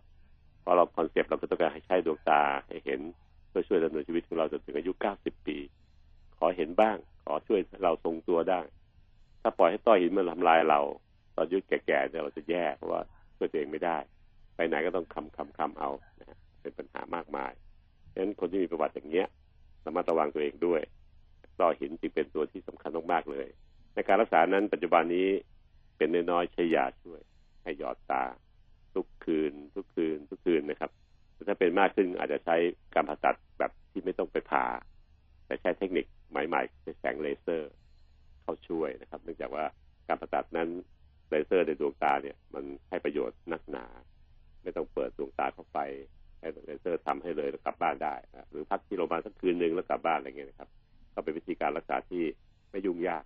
เพราะเราคอนเซปต์เราก็ต้องการให้ใช้ดวงตาให้เห็น เพื่อช่วยดำเนินชีวิตของเราจนถึงอายุ 90 ปี ขอเห็นบ้าง ขอช่วยเราทรงตัวได้ ถ้าปล่อยให้ต้อหินมันทำลายเรา ตอนอายุแก่ๆเนี่ยเราจะแย่เพราะว่าช่วยตัวเองไม่ได้ ไปไหนก็ต้องคำคำคำเอานะเป็นปัญหามากมายฉะนั้นคนที่มีประวัติอย่างเนี้ยระมัดระวังตัวเองด้วยต้อหินจึงเป็นตัวที่สำคัญมากๆเลย ในการรักษานั้นปัจจุบันนี้เป็นน้อยๆใช้ยาช่วยให้หยอดตา ทุกคืน ทุกคืน ทุกคืนนะครับ ถ้าเป็นมากขึ้นอาจจะใช้การผ่าตัดแบบที่ไม่ต้องไปผ่าแต่ใช้เทคนิคใหม่ๆใช้แสงเลเซอร์ เข้าช่วยนะครับ เนื่องจากว่าการผ่าตัดนั้นเลเซอร์ในดวงตาเนี่ย มันให้ประโยชน์นักหนา ไม่ต้องเปิดดวงตาเข้าไปให้เลเซอร์ทำให้เลยแล้วกลับบ้านได้นะหรือพักที่โรงพยาบาลสักคืนหนึ่งแล้วกลับบ้านอะไรเงี้ยนะครับ ก็เป็นวิธีการรักษาที่ไม่ยุ่งยาก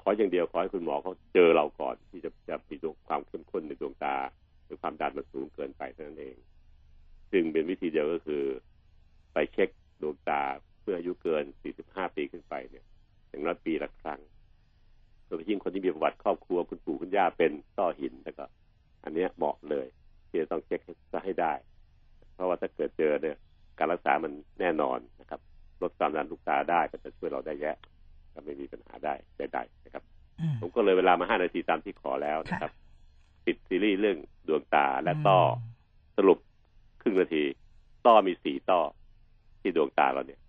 ขออย่างเดียวขอให้คุณหมอเขาเจอเราก่อนที่จะจะมีดวงความเข้มข้นในดวงตา หรือความดันมันสูงเกินไปเท่านั้นเอง ซึ่งเป็นวิธีเดียวก็คือ ไปเช็คดวงตาเพื่ออายุเกิน 45 ปีขึ้นไปเนี่ย อย่างน้อยปีละครั้งโดยเฉพาะยิ่งคนที่มีประวัติครอบครัวคุณปู่คุณย่าเป็นต้อหินแล้วก็ อันเนี้ยเหมาะเลย ที่จะต้องเช็คให้ได้ เพราะว่าถ้าเกิดเจอเนี่ย การรักษามันแน่นอนนะครับ ลดความดันลูกตาได้ก็จะช่วยเราได้แยะ ก็ไม่มีปัญหาได้ใดๆนะครับอืมผมก็เลยเวลามาห้านาทีตามที่ขอแล้วนะครับ ปิดซีรีส์เรื่องดวงตาและต้ออสรุป ครึ่งนาที ต้อมีสี่ต้อที่ดวงตาเราเนี่ย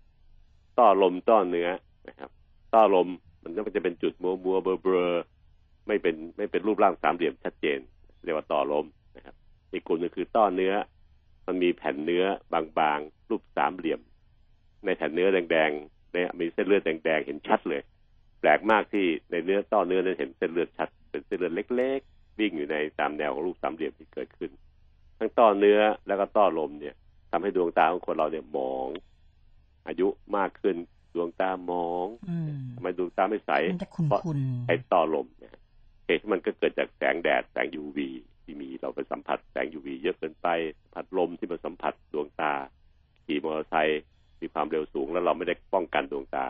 ต้อลมต้อเนื้อนะครับ ต้อลมมันก็จะเป็นจุดมัวมัวเบลอเบลอไม่เป็นไม่เป็นรูปร่างสามเหลี่ยมชัดเจน เรียกว่าต้อลมนะครับ อีกกลุ่มนึงคือต้อเนื้อ มันมีแผ่นเนื้อบางๆรูปสามเหลี่ยม ในแผ่นเนื้อแดงๆเนี่ยมีเส้นเลือดแดงๆเห็นชัดเลย แปลกมากที่ในเนื้อต้อเนื้อนั้นเห็นเส้นเลือดชัด เป็นเส้นเลือดเล็ก ๆ วิ่งอยู่ในตามแนวของรูปสามเหลี่ยมที่เกิดขึ้น ทั้งต้อเนื้อแล้วก็ต้อลมเนี่ยทำให้ดวงตาของคนเราเนี่ยหมอง อายุมากขึ้นดวงตาหมองอืมทำไมดวงตาไม่ใสมันจะขุนเพราะคุณไอ้ต้อลมเนี่ยเหตุที่มันก็เกิดจากแสงแดดแสง UV ที่มีเราไปสัมผัสแสง UV เยอะเกินไปสัมผัสลมที่มันสัมผัสดวงตาขี่มอเตอร์ไซค์มีความเร็วสูงแล้วเราไม่ได้ป้องกันดวงตา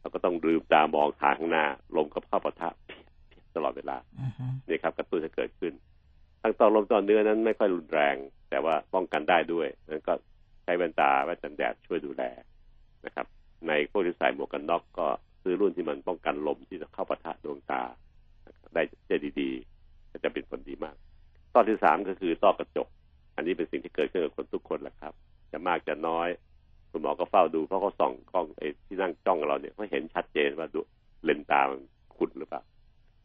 เราก็ต้องลืมตามองทางข้างหน้า ลมก็เข้าปะทะเพียดเพียดตลอดเวลาอือฮึนี่ครับกระตุ้นจะเกิดขึ้น ทั้งต่อลมต่อเนื้อนั้นไม่ค่อยรุนแรง แต่ว่าป้องกันได้ด้วยนั้นก็ใช้แว่นตาแว่นกันแดดช่วยดูแลนะครับ ในพวกที่ใส่หมวกกันน็อกก็ซื้อรุ่นที่มันป้องกันลมที่จะเข้าปะทะดวงตา ได้ได้ดีๆก็จะเป็นผลดีมากต้อที่สามก็คือต้อกระจก อันนี้เป็นสิ่งที่เกิดขึ้นกับคนทุกคนแหละครับ จะมากจะน้อยคุณหมอก็เฝ้าดูเพราะเขาส่องกล้องไอ้ที่นั่งจ้องเราเนี่ยเขาเห็นชัดเจนว่าดูเลนตามันขุดหรือเปล่า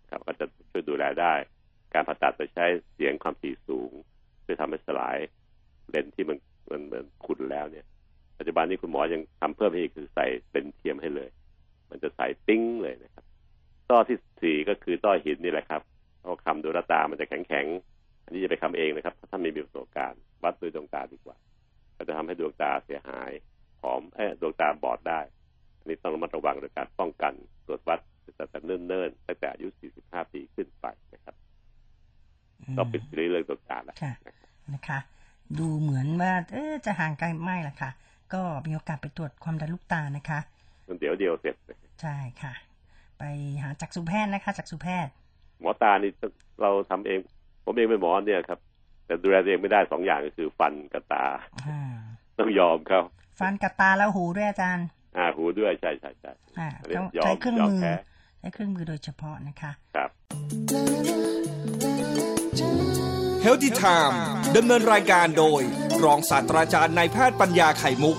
ครับก็จะช่วยดูแลได้ การผ่าตัดจะใช้เสียงความถี่สูงเพื่อทำให้สลายเลนที่มันมันเหมือนขุ่นแล้วเนี่ย ปัจจุบันนี้คุณหมอยังทำเพิ่มให้อีกคือใส่เป็นเทียมให้เลย มันจะใส่ปิ้งเลยนะครับต้อที่สี่ก็คือต้อหินนี่แหละครับเพราะคำดูแลวตามันจะแข็งแข็งๆอันนี้จะไปคำเองนะครับ ถ้าท่านไม่มีประสบการณ์วัดด้วยดวงตาดีกว่า ก็จะทำให้ดวงตาเสียหายผอมเอ้ดวงตาบอดได้ อันนี้ต้องระมัดระวังโดยการป้องกันตรวจวัดตั้งแต่เนิ่นๆตั้งแต่อายุ 45 ปีขึ้นไปนะครับ อืมก็ปิดซีรีส์เรื่องดวงตาแล้วค่ะนะคะ ดูเหมือนว่าเอ๊ะจะห่างไกลไม่ละค่ะ ก็มีโอกาสไปตรวจความดันลูกตานะคะมันเดี๋ยวเดียวเสร็จใช่ค่ะ ไปหาจักษุแพทย์นะคะจักษุแพทย์ หมอตานี่เราทำเอง ผมเองเป็นหมอเนี่ยครับ แต่ดูแลตัวเองไม่ได้สองอย่างก็คือฟันกับตาอ่าต้องยอมเขาฟันกับตาแล้วหูด้วยอาจารย์ อ่า หูด้วยใช่ใช่ใช่อ่าอันนี้ต้องยอมใช้เครื่องยอมมือแพ้ใช้เครื่องมือโดยเฉพาะนะคะ ครับ เฮลติไทม์ดำเนินรายการโดย รองศาสตราจารย์นายแพทย์ปัญญาไข่มุก